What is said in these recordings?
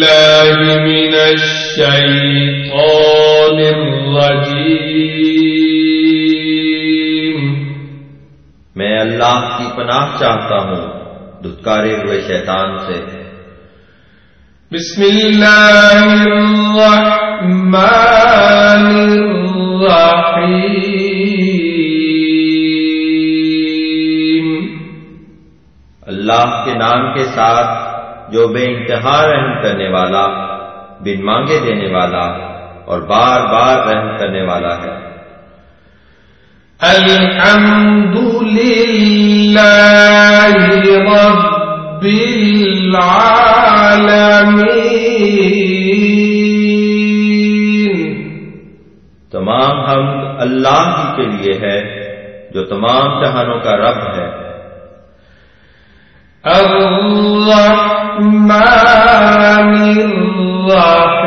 بالله من الشيطان الرجيم. میں اللہ کی پناہ چاہتا ہوں دھتکارے ہوئے شیطان سے۔ بسم الله الرحمن الرحيم اللہ کے نام کے ساتھ جو بے انتہا رحم کرنے والا بن مانگے دینے والا اور بار بار رحم کرنے والا ہے۔ الحمد لله رب العالمين تمام حمد اللہ ہی کے لیے ہے جو تمام جہانوں کا رب ہے۔ الرحمن الرحيم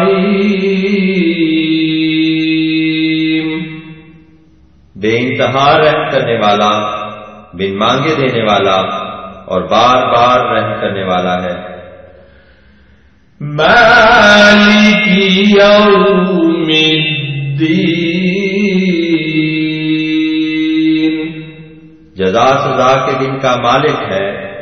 بے انتہا رحم کرنے والا بن مانگے دینے والا اور بار بار رحم کرنے والا ہے۔ مالك يوم الدين جزا سزا کے دن کا مالک ہے۔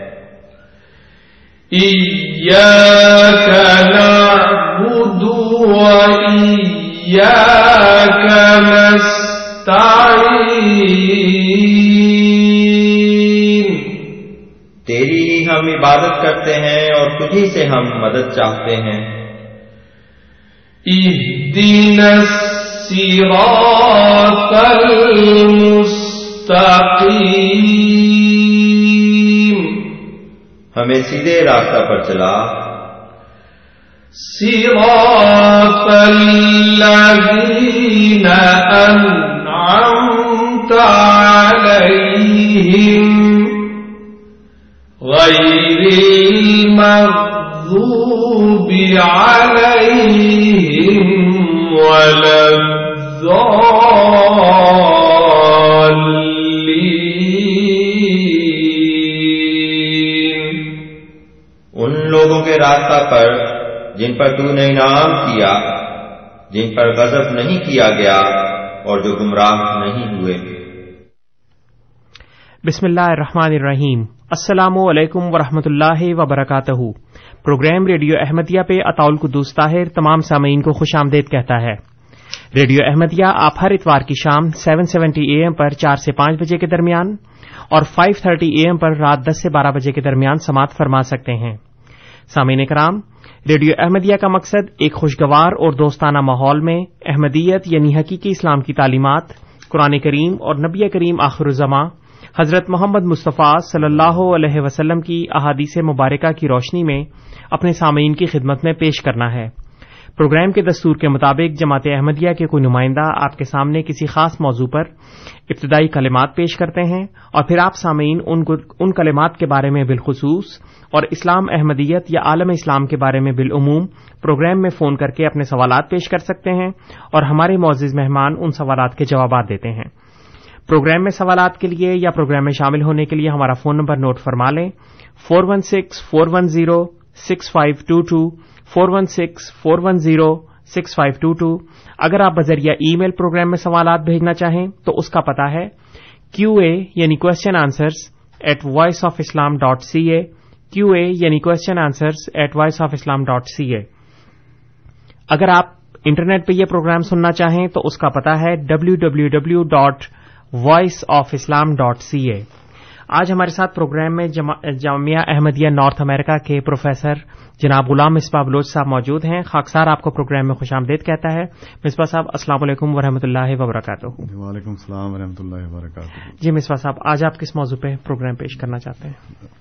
إياك نعبد وإياك نستعين۔ تیری ہم عبادت کرتے ہیں اور تجھی سے ہم مدد چاہتے ہیں۔ اهدنا الصراط المستقيم۔ ہمیں سیدھے راستہ پر چلا۔ صراط الذين أنعمت عليهم غير المغضوب عليهم ولا الضالين لوگوں کے راستہ پر جن پر تو نے انعام کیا، جن پر غضب نہیں کیا گیا اور جو گمراہ نہیں ہوئے۔ بسم اللہ الرحمن الرحیم۔ السلام علیکم ورحمۃ اللہ وبرکاتہ۔ پروگرام ریڈیو احمدیہ پہ اطول قدوس طاہر تمام سامعین کو خوش آمدید کہتا ہے۔ ریڈیو احمدیہ آپ ہر اتوار کی شام سیون سیونٹی اے ایم پر چار سے پانچ بجے کے درمیان اور فائیو تھرٹی اے ایم پر رات دس سے بارہ بجے کے درمیان سماعت فرما سکتے ہیں۔ سامعین کرام ریڈیو احمدیہ کا مقصد ایک خوشگوار اور دوستانہ ماحول میں احمدیت یعنی حقیقی اسلام کی تعلیمات، قرآن کریم اور نبی کریم آخر الزماں حضرت محمد مصطفیٰ صلی اللہ علیہ وسلم کی احادیث مبارکہ کی روشنی میں اپنے سامعین کی خدمت میں پیش کرنا ہے۔ پروگرام کے دستور کے مطابق جماعت احمدیہ کے کوئی نمائندہ آپ کے سامنے کسی خاص موضوع پر ابتدائی کلمات پیش کرتے ہیں اور پھر آپ سامعین ان ان کلمات کے بارے میں بالخصوص اور اسلام احمدیت یا عالم اسلام کے بارے میں بالعموم پروگرام میں فون کر کے اپنے سوالات پیش کر سکتے ہیں اور ہمارے معزز مہمان ان سوالات کے جوابات دیتے ہیں۔ پروگرام میں سوالات کے لیے یا پروگرام میں شامل ہونے کے لیے ہمارا فون نمبر نوٹ فرما لیں۔ Four one six, four one zero, six five two two four one six, four one zero, six five two two. اگر آپ بذریعہ ای میل پروگرام میں سوالات بھیجنا چاہیں تو اس کا پتا ہے کیو اے یعنی question answers at voice of Islam dot C A Q A یعنی question answers at voice of Islam dot C A اگر آپ انٹرنیٹ پہ یہ پروگرام سننا چاہیں تو اس کا پتا ہے W W W dot voice of Islam dot C A آج ہمارے ساتھ پروگرام میں جامعہ احمدیہ نارتھ امریکہ کے پروفیسر جناب غلام مصباح بلوچ صاحب موجود ہیں۔ خاکسار آپ کو پروگرام میں خوش آمدید کہتا ہے۔ مصباح صاحب السلام علیکم ورحمۃ اللہ وبرکاتہ۔ وعلیکم السلام ورحمۃ اللہ وبرکاتہ۔ جی مصباح صاحب آج آپ کس موضوع پہ پروگرام پیش کرنا چاہتے ہیں؟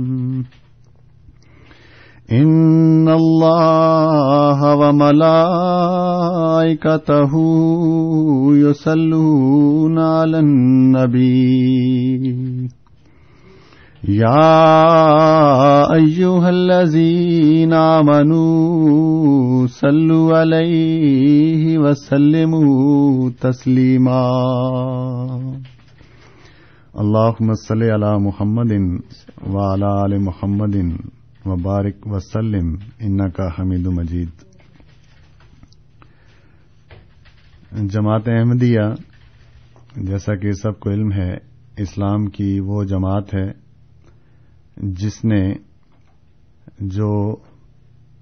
إن الله وملائكته يصلون على النبي. يا أيها الذين آمنوا صلوا عليه وسلموا تسليما. اللهم صل على محمد وعلى آل محمد وبارک وسلم ان کا حمید مجید۔ جماعت احمدیہ، جیسا کہ سب کو علم ہے، اسلام کی وہ جماعت ہے جس نے جو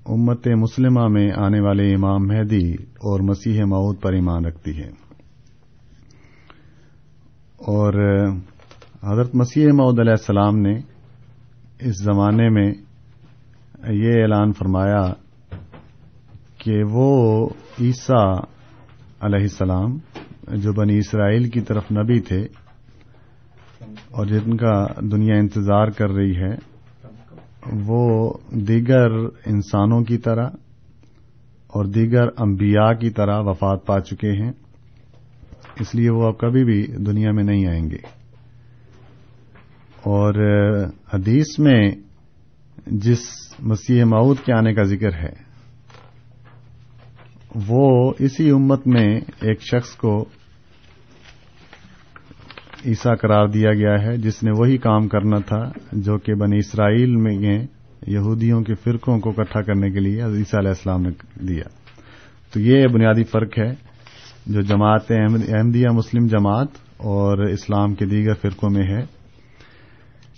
امت مسلمہ میں آنے والے امام مہدی اور مسیح معود پر ایمان رکھتی ہے۔ اور حضرت مسیح معود علیہ السلام نے اس زمانے میں یہ اعلان فرمایا کہ وہ عیسیٰ علیہ السلام جو بنی اسرائیل کی طرف نبی تھے اور جن کا دنیا انتظار کر رہی ہے، وہ دیگر انسانوں کی طرح اور دیگر انبیاء کی طرح وفات پا چکے ہیں، اس لیے وہ اب کبھی بھی دنیا میں نہیں آئیں گے۔ اور حدیث میں جس مسیح معود کے آنے کا ذکر ہے، وہ اسی امت میں ایک شخص کو عیسا قرار دیا گیا ہے، جس نے وہی کام کرنا تھا جو کہ بنی اسرائیل میں یہودیوں کے فرقوں کو اکٹھا کرنے کے لیے عیسیٰ علیہ السلام نے دیا۔ تو یہ بنیادی فرق ہے جو جماعت احمدیہ مسلم جماعت اور اسلام کے دیگر فرقوں میں ہے۔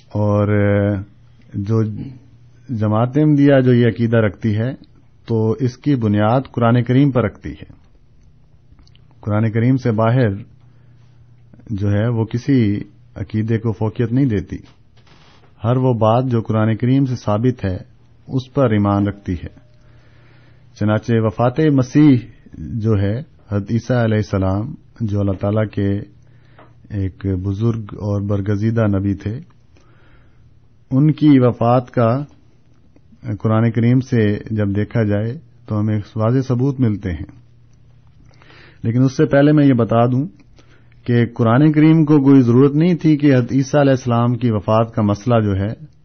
اور جو جماعت احمدیہ جو یہ عقیدہ رکھتی ہے، تو اس کی بنیاد قرآن کریم پر رکھتی ہے۔ قرآن کریم سے باہر جو ہے، وہ کسی عقیدے کو فوقیت نہیں دیتی۔ ہر وہ بات جو قرآن کریم سے ثابت ہے، اس پر ایمان رکھتی ہے۔ چنانچہ وفات مسیح جو ہے حد عیسیٰ علیہ السلام جو اللہ تعالی کے ایک بزرگ اور برگزیدہ نبی تھے، ان کی وفات کا قرآن کریم سے جب دیکھا جائے تو ہمیں واضح ثبوت ملتے ہیں۔ لیکن اس سے پہلے میں یہ بتا دوں کہ قرآن کریم کو کوئی ضرورت نہیں تھی کہ عیسیٰ علیہ السلام کی وفات کا مسئلہ جو ہے،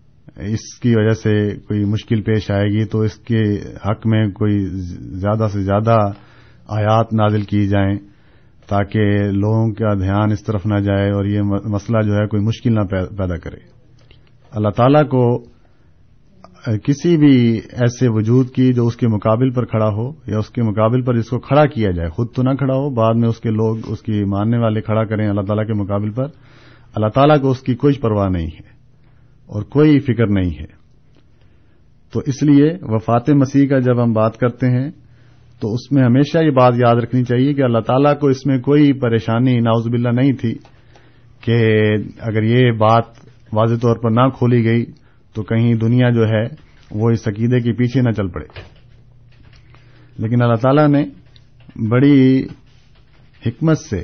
اس کی وجہ سے کوئی مشکل پیش آئے گی تو اس کے حق میں کوئی زیادہ سے زیادہ آیات نازل کی جائیں تاکہ لوگوں کا دھیان اس طرف نہ جائے اور یہ مسئلہ جو ہے کوئی مشکل نہ پیدا کرے۔ اللہ تعالیٰ کو کسی بھی ایسے وجود کی جو اس کے مقابل پر کھڑا ہو یا اس کے مقابل پر جس کو کھڑا کیا جائے، خود تو نہ کھڑا ہو، بعد میں اس کے لوگ، اس کی ماننے والے کھڑا کریں اللہ تعالیٰ کے مقابل پر، اللہ تعالیٰ کو اس کی کوئی پرواہ نہیں ہے اور کوئی فکر نہیں ہے۔ تو اس لیے وفات مسیح کا جب ہم بات کرتے ہیں، تو اس میں ہمیشہ یہ بات یاد رکھنی چاہیے کہ اللہ تعالیٰ کو اس میں کوئی پریشانی ناؤز باللہ نہیں تھی کہ اگر یہ بات واضح طور پر نہ کھولی گئی تو کہیں دنیا جو ہے وہ اس عقیدے کے پیچھے نہ چل پڑے۔ لیکن اللہ تعالی نے بڑی حکمت سے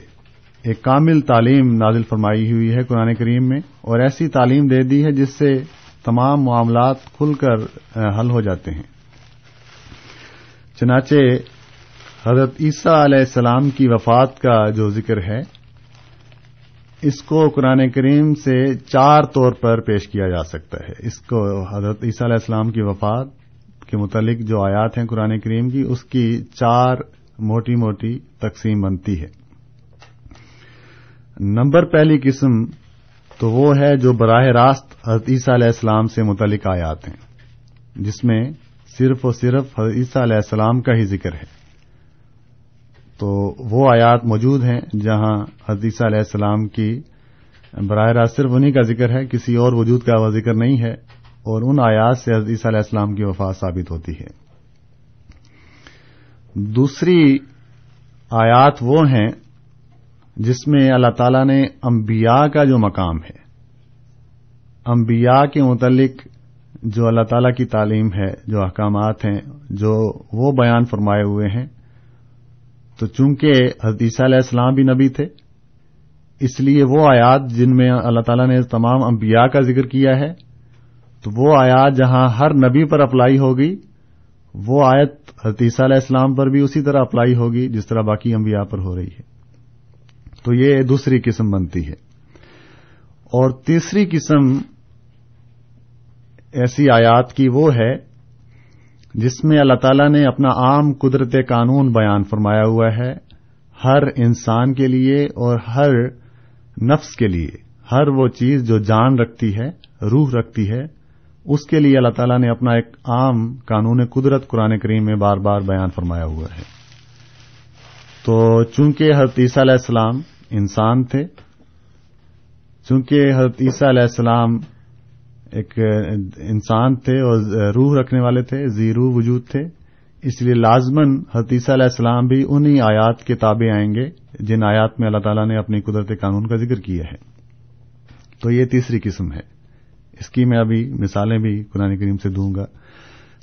ایک کامل تعلیم نازل فرمائی ہوئی ہے قرآن کریم میں، اور ایسی تعلیم دے دی ہے جس سے تمام معاملات کھل کر حل ہو جاتے ہیں۔ چنانچہ حضرت عیسیٰ علیہ السلام کی وفات کا جو ذکر ہے اس کو قرآن کریم سے چار طور پر پیش کیا جا سکتا ہے۔ اس کو حضرت عیسیٰ علیہ السلام کی وفات کے متعلق جو آیات ہیں قرآن کریم کی، اس کی چار موٹی موٹی تقسیم بنتی ہے۔ نمبر پہلی قسم تو وہ ہے جو براہ راست حضرت عیسیٰ علیہ السلام سے متعلق آیات ہیں، جس میں صرف اور صرف حضرت عیسیٰ علیہ السلام کا ہی ذکر ہے۔ تو وہ آیات موجود ہیں جہاں حدیثہ علیہ السلام کی براہ راست صرف انہیں کا ذکر ہے، کسی اور وجود کا ذکر نہیں ہے، اور ان آیات سے حدیثہ علیہ السلام کی وفات ثابت ہوتی ہے۔ دوسری آیات وہ ہیں جس میں اللہ تعالی نے انبیاء کا جو مقام ہے، انبیاء کے متعلق جو اللہ تعالی کی تعلیم ہے، جو احکامات ہیں، جو وہ بیان فرمائے ہوئے ہیں تو چونکہ حدیثہ علیہ السلام بھی نبی تھے، اس لیے وہ آیات جن میں اللہ تعالیٰ نے تمام انبیاء کا ذکر کیا ہے، تو وہ آیات جہاں ہر نبی پر اپلائی ہوگی، وہ آیت حتیثہ علیہ السلام پر بھی اسی طرح اپلائی ہوگی جس طرح باقی انبیاء پر ہو رہی ہے۔ تو یہ دوسری قسم بنتی ہے۔ اور تیسری قسم ایسی آیات کی وہ ہے جس میں اللہ تعالی نے اپنا عام قدرت قانون بیان فرمایا ہوا ہے، ہر انسان کے لیے اور ہر نفس کے لیے، ہر وہ چیز جو جان رکھتی ہے، روح رکھتی ہے، اس کے لیے اللہ تعالیٰ نے اپنا ایک عام قانون قدرت قرآن کریم میں بار بار بیان فرمایا ہوا ہے۔ تو چونکہ حضرت عیسیٰ علیہ السلام انسان تھے، چونکہ حضرت عیسیٰ علیہ السلام ایک انسان تھے اور روح رکھنے والے تھے، زیرو وجود تھے۔ اس لیے لازمن حضرت عیسیٰ علیہ السلام بھی انہی آیات کے تابع آئیں گے جن آیات میں اللہ تعالیٰ نے اپنی قدرت قانون کا ذکر کیا ہے۔ تو یہ تیسری قسم ہے۔ اس کی میں ابھی مثالیں بھی قرآن کریم سے دوں گا۔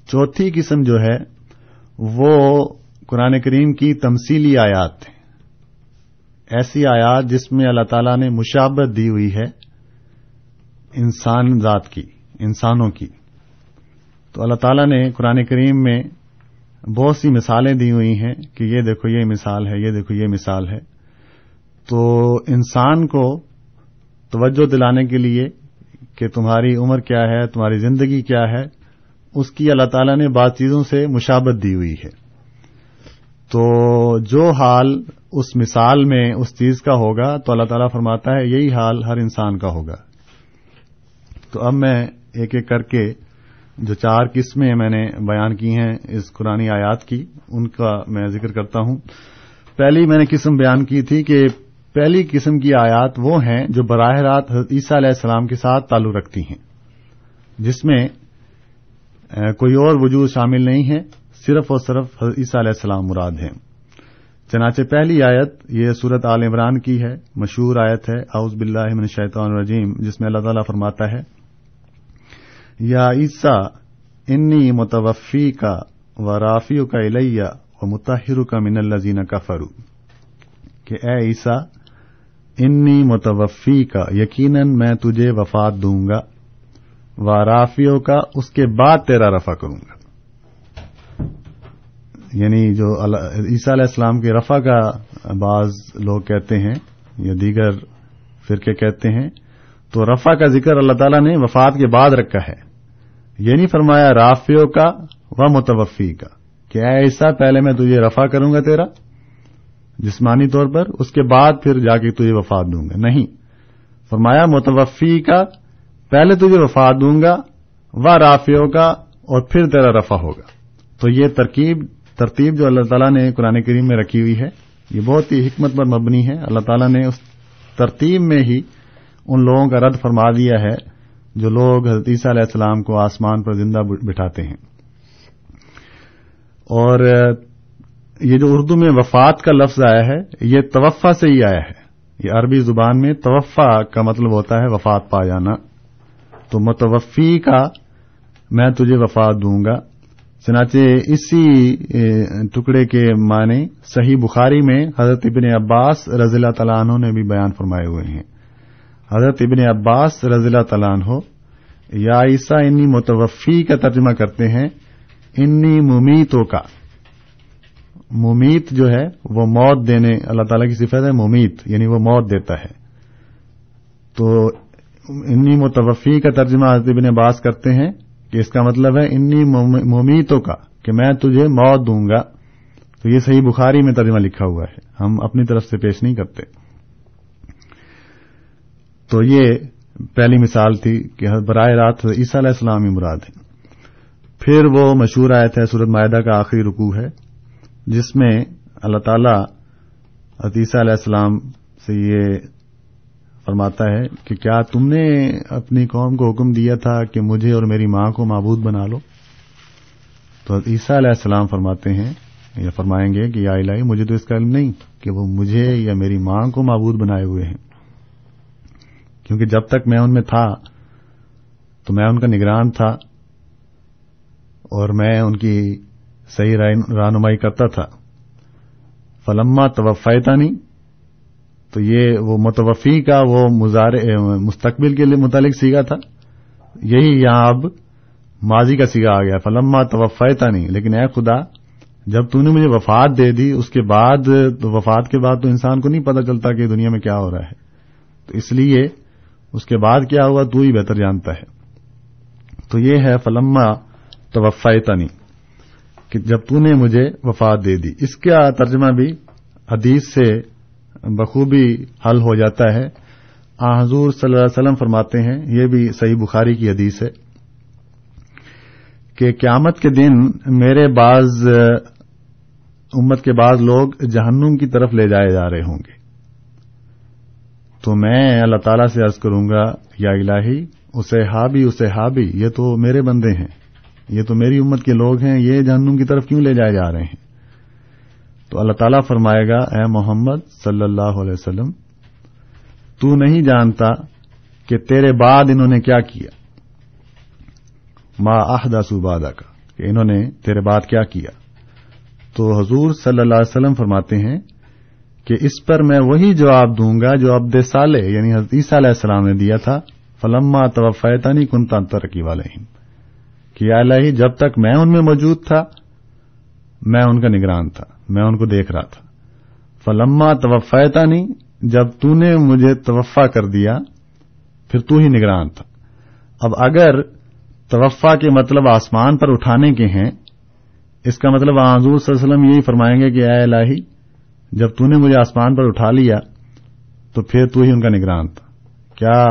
چوتھی قسم جو ہے، وہ قرآن کریم کی تمثیلی آیات ہیں۔ ایسی آیات جس میں اللہ تعالی نے مشابت دی ہوئی ہے۔ انسان ذات کی، انسانوں کی۔ تو اللہ تعالیٰ نے قرآن کریم میں بہت سی مثالیں دی ہوئی ہیں کہ یہ دیکھو، یہ مثال ہے، یہ دیکھو، یہ مثال ہے۔ تو انسان کو توجہ دلانے کے لیے کہ تمہاری عمر کیا ہے، تمہاری زندگی کیا ہے، اس کی اللہ تعالیٰ نے بعض چیزوں سے مشابت دی ہوئی ہے۔ تو جو حال اس مثال میں اس چیز کا ہوگا، تو اللہ تعالیٰ فرماتا ہے، یہی حال ہر انسان کا ہوگا۔ تو اب میں ایک ایک کر کے جو چار قسمیں میں نے بیان کی ہیں اس قرآن آیات کی، ان کا میں ذکر کرتا ہوں۔ پہلی میں نے قسم بیان کی تھی کہ پہلی قسم کی آیات وہ ہیں جو براہ راست عیسیٰ علیہ السلام کے ساتھ تعلق رکھتی ہیں، جس میں کوئی اور وجود شامل نہیں ہے، صرف اور صرف عیسیٰ علیہ السلام مراد ہیں۔ چنانچہ پہلی آیت یہ صورت عال عمران کی ہے، مشہور آیت ہے، اعوذ باللہ من الشیطان الرجیم، جس میں اللہ تعالیٰ فرماتا ہے یا عیسیٰ، انی متوفی کا و رافیو کا الیہ و متحر کا من الزین کا فرو کہ اے عیسیٰ، انی متوفی کا یقیناً میں تجھے وفات دوں گا و رافیوں کا اس کے بعد تیرا رفع کروں گا. یعنی جو عیسیٰ علیہ السلام کے رفع کا بعض لوگ کہتے ہیں یا دیگر فرقے کہتے ہیں، تو رفع کا ذکر اللہ تعالیٰ نے وفات کے بعد رکھا ہے۔ یہ نہیں فرمایا رافیوں کا و متوفی کا کہ اے عیسیٰ، پہلے میں تجھے رفع کروں گا تیرا جسمانی طور پر، اس کے بعد پھر جا کے تجھے وفات دوں گا۔ نہیں۔ فرمایا متوفی کا، پہلے تجھے وفات دوں گا و رافیوں کا اور پھر تیرا رفع ہوگا۔ تو یہ ترکیب، ترتیب جو اللہ تعالیٰ نے قرآن کریم میں رکھی ہوئی ہے، یہ بہت ہی حکمت پر مبنی ہے۔ اللہ تعالیٰ نے اس ترتیب میں ہی ان لوگوں کا رد فرما دیا ہے۔ جو لوگ حضرت عیسیٰ علیہ السلام کو آسمان پر زندہ بٹھاتے ہیں۔ اور یہ جو اردو میں وفات کا لفظ آیا ہے، یہ توفع سے ہی آیا ہے۔ یہ عربی زبان میں توفع کا مطلب ہوتا ہے وفات پا جانا۔ تو متوفی کا میں تجھے وفات دوں گا۔ چنانچہ اسی ٹکڑے کے معنی صحیح بخاری میں حضرت ابن عباس رضی اللہ تعالیٰ عنہ نے بھی بیان فرمائے ہوئے ہیں۔ حضرت ابن عباس رضی اللہ تعالیٰ عنہ یا عیسیٰ انی متوفی کا ترجمہ کرتے ہیں، انی ممیتوں کا۔ ممیت جو ہے، وہ موت دینے، اللہ تعالیٰ کی صفت ہے ممیت یعنی وہ موت دیتا ہے۔ تو انی متوفی کا ترجمہ حضرت ابن عباس کرتے ہیں، کہ اس کا مطلب ہے انی ممیتوں کا، کہ میں تجھے موت دوں گا۔ تو یہ صحیح بخاری میں ترجمہ لکھا ہوا ہے۔ ہم اپنی طرف سے پیش نہیں کرتے۔ تو یہ پہلی مثال تھی کہ برائے رات عیسیٰ علیہ السلام ہی مراد ہے پھر وہ مشہور آیت ہے سورت معاہدہ کا آخری رکوع ہے، جس میں اللہ تعالی عیسیٰ علیہ السلام سے یہ فرماتا ہے کہ کیا تم نے اپنی قوم کو حکم دیا تھا کہ مجھے اور میری ماں کو معبود بنا لو؟ تو عیسیٰ علیہ السلام فرماتے ہیں یا فرمائیں گے کہ یا الہی مجھے تو اس کا علم نہیں کہ وہ مجھے یا میری ماں کو معبود بنائے ہوئے ہیں۔ کیونکہ جب تک میں ان میں تھا تو میں ان کا نگران تھا اور میں ان کی صحیح رہنمائی کرتا تھا۔ فلما توفیتا نہیں تو یہ وہ متوفی کا وہ مستقبل کے لیے متعلق سیگا تھا۔ یہی یہاں اب ماضی کا سیگا آ گیا۔ فلما توفیتا نہیں لیکن اے خدا، جب تو نے مجھے وفات دے دی، اس کے بعد تو وفات کے بعد تو انسان کو نہیں پتہ چلتا کہ دنیا میں کیا ہو رہا ہے۔ تو اس لیے اس کے بعد کیا ہوا؟ تو ہی بہتر جانتا ہے۔ تو یہ ہے فلما توفیتنی، کہ جب تو نے مجھے وفات دے دی۔ اس کا ترجمہ بھی حدیث سے بخوبی حل ہو جاتا ہے۔ آ حضور صلی اللہ علیہ وسلم فرماتے ہیں، یہ بھی صحیح بخاری کی حدیث ہے، کہ قیامت کے دن میرے بعض امت کے بعض لوگ جہنم کی طرف لے جائے جا رہے ہوں گے۔ تو میں اللہ تعالی سے عرض کروں گا، یا الہی، اسے ہابی اسے ہابی یہ تو میرے بندے ہیں۔ یہ تو میری امت کے لوگ ہیں، یہ جہنم کی طرف کیوں لے جائے جا رہے ہیں؟ تو اللہ تعالیٰ فرمائے گا، اے محمد صلی اللہ علیہ وسلم، تو نہیں جانتا کہ تیرے بعد انہوں نے کیا کیا۔ ما آہدا سوبادا کا کہ انہوں نے تیرے بعد کیا کیا۔ تو حضور صلی اللہ علیہ وسلم فرماتے ہیں کہ اس پر میں وہی جواب دوں گا جو عبد صالح یعنی حضرت عیسیٰ علیہ السلام نے دیا تھا، فلما توفیتانی کنتا ترقی والے کہ الہی، جب تک میں ان میں موجود تھا، میں ان کا نگران تھا، میں ان کو دیکھ رہا تھا۔ فلما توفیتانی، جب تو نے مجھے توفع کر دیا، پھر تو ہی نگران تھا۔ اب اگر توفع کے مطلب آسمان پر اٹھانے کے ہیں، اس کا مطلب حضور صلی اللہ علیہ وسلم یہی فرمائیں گے کہ اے الہی جب تو نے مجھے آسمان پر اٹھا لیا تو پھر تو ہی ان کا نگران تھا۔ کیا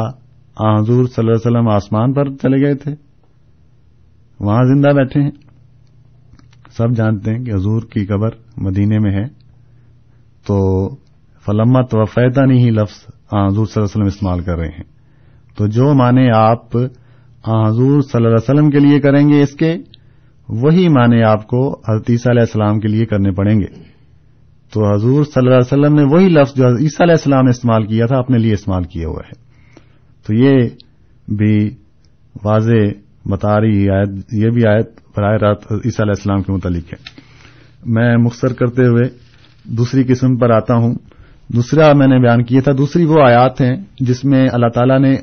حضور صلی اللہ علیہ وسلم آسمان پر چلے گئے تھے؟ وہاں زندہ بیٹھے ہیں۔ سب جانتے ہیں کہ حضور کی قبر مدینے میں ہے۔ تو فلما توفیتا نہیں ہی لفظ حضور صلی اللہ علیہ وسلم استعمال کر رہے ہیں۔ تو جو معنی آپ حضور صلی اللہ علیہ وسلم کے لیے کریں گے اس کے، وہی معنی آپ کو حضرت عیسیٰ علیہ السلام کے لیے کرنے پڑیں گے۔ تو حضور صلی اللہ علیہ وسلم نے وہی لفظ جو عیسیٰ علیہ السلام نے استعمال کیا تھا اپنے لیے استعمال کیا ہوا ہے۔ تو یہ بھی واضح بتا رہی آیت، یہ بھی آیت براہ رات عیسیٰ علیہ السلام کے متعلق ہے۔ میں مختصر کرتے ہوئے دوسری قسم پر آتا ہوں۔ دوسرا میں نے بیان کیا تھا، دوسری وہ آیات ہیں جس میں اللہ تعالیٰ نے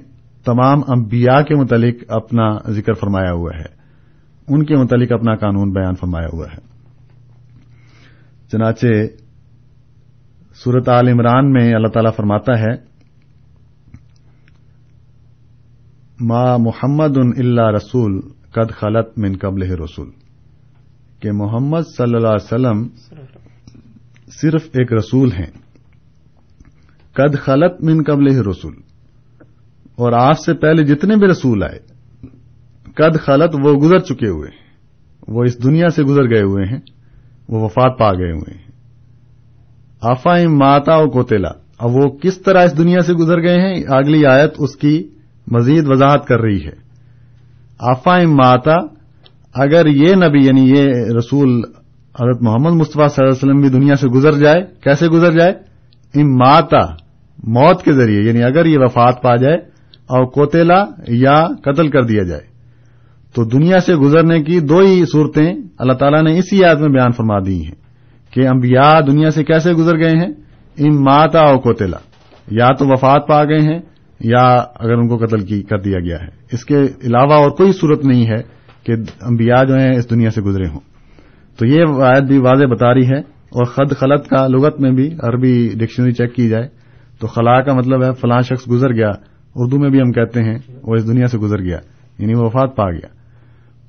تمام انبیاء کے متعلق اپنا ذکر فرمایا ہوا ہے۔ ان کے متعلق اپنا قانون بیان فرمایا ہوا ہے۔ چنانچہ صورت عال عمران میں اللہ تعالیٰ فرماتا ہے، ما محمد ان اللہ رسول قد خلط من قبل رسول. کہ محمد صلی اللہ علیہ وسلم صرف ایک رسول ہیں۔ قد خلط من قبل رسول۔ اور آپ سے پہلے جتنے بھی رسول آئے، قد خلط وہ گزر چکے ہوئے ہیں۔ وہ اس دنیا سے گزر گئے ہوئے ہیں، وہ وفات پا گئے ہوئے ہیں۔ آفائم ماتا و کوتےلا اب وہ کس طرح اس دنیا سے گزر گئے ہیں؟ اگلی آیت اس کی مزید وضاحت کر رہی ہے۔ آفائم ماتا، اگر یہ نبی یعنی یہ رسول حضرت محمد مصطفیٰ صلی اللہ علیہ وسلم بھی دنیا سے گزر جائے، کیسے گزر جائے؟ ام ماتا، موت کے ذریعے یعنی اگر یہ وفات پا جائے اور کوتےلا یا قتل کر دیا جائے۔ تو دنیا سے گزرنے کی دو ہی صورتیں اللہ تعالیٰ نے اسی یاد میں بیان فرما دی ہیں۔ کہ انبیاء دنیا سے کیسے گزر گئے ہیں؟ ان ماتا اور کوتےلا یا تو وفات پا گئے ہیں، یا اگر ان کو قتل کی کر دیا گیا ہے۔ اس کے علاوہ اور کوئی صورت نہیں ہے کہ انبیاء جو ہیں اس دنیا سے گزرے ہوں۔ تو یہ آیت بھی واضح بتا رہی ہے، اور خد خلط کا لغت میں بھی عربی ڈکشنری چیک کی جائے۔ تو خلا کا مطلب ہے فلاں شخص گزر گیا، اردو میں بھی ہم کہتے ہیں وہ اس دنیا سے گزر گیا یعنی وہ وفات پا گیا۔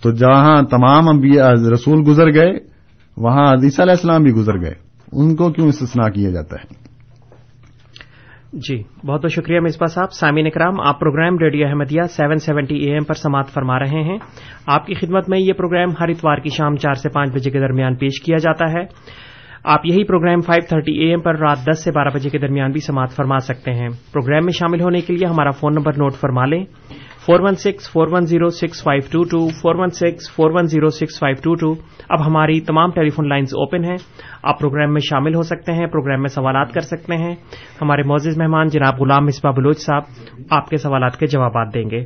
تو جہاں تمام انبیاء رسول گزر گئے وہاں عیسیٰ علیہ السلام بھی گزر گئے۔ ان کو کیوں استثنا کیا جاتا ہے؟ جی بہت بہت شکریہ مصباح صاحب۔ سامعین اکرام، آپ programme radio Ahmadiyya seven seventy A M پر سماعت فرما رہے ہیں۔ آپ کی خدمت میں یہ پروگرام ہر اتوار کی شام چار سے پانچ بجے کے درمیان پیش کیا جاتا ہے۔ آپ یہی programme five thirty A M پر رات دس سے بارہ بجے کے درمیان بھی سماعت فرما سکتے ہیں۔ پروگرام میں شامل ہونے کے لیے ہمارا فون نمبر نوٹ فرما لیں۔ Four one six, four one zero six five two two, four one six, four one zero six five two two. اب ہماری تمام ٹیلی فون لائنز اوپن ہیں۔ آپ پروگرام میں شامل ہو سکتے ہیں، پروگرام میں سوالات کر سکتے ہیں۔ ہمارے معزز مہمان جناب غلام مصباح بلوچ صاحب آپ کے سوالات کے جوابات دیں گے۔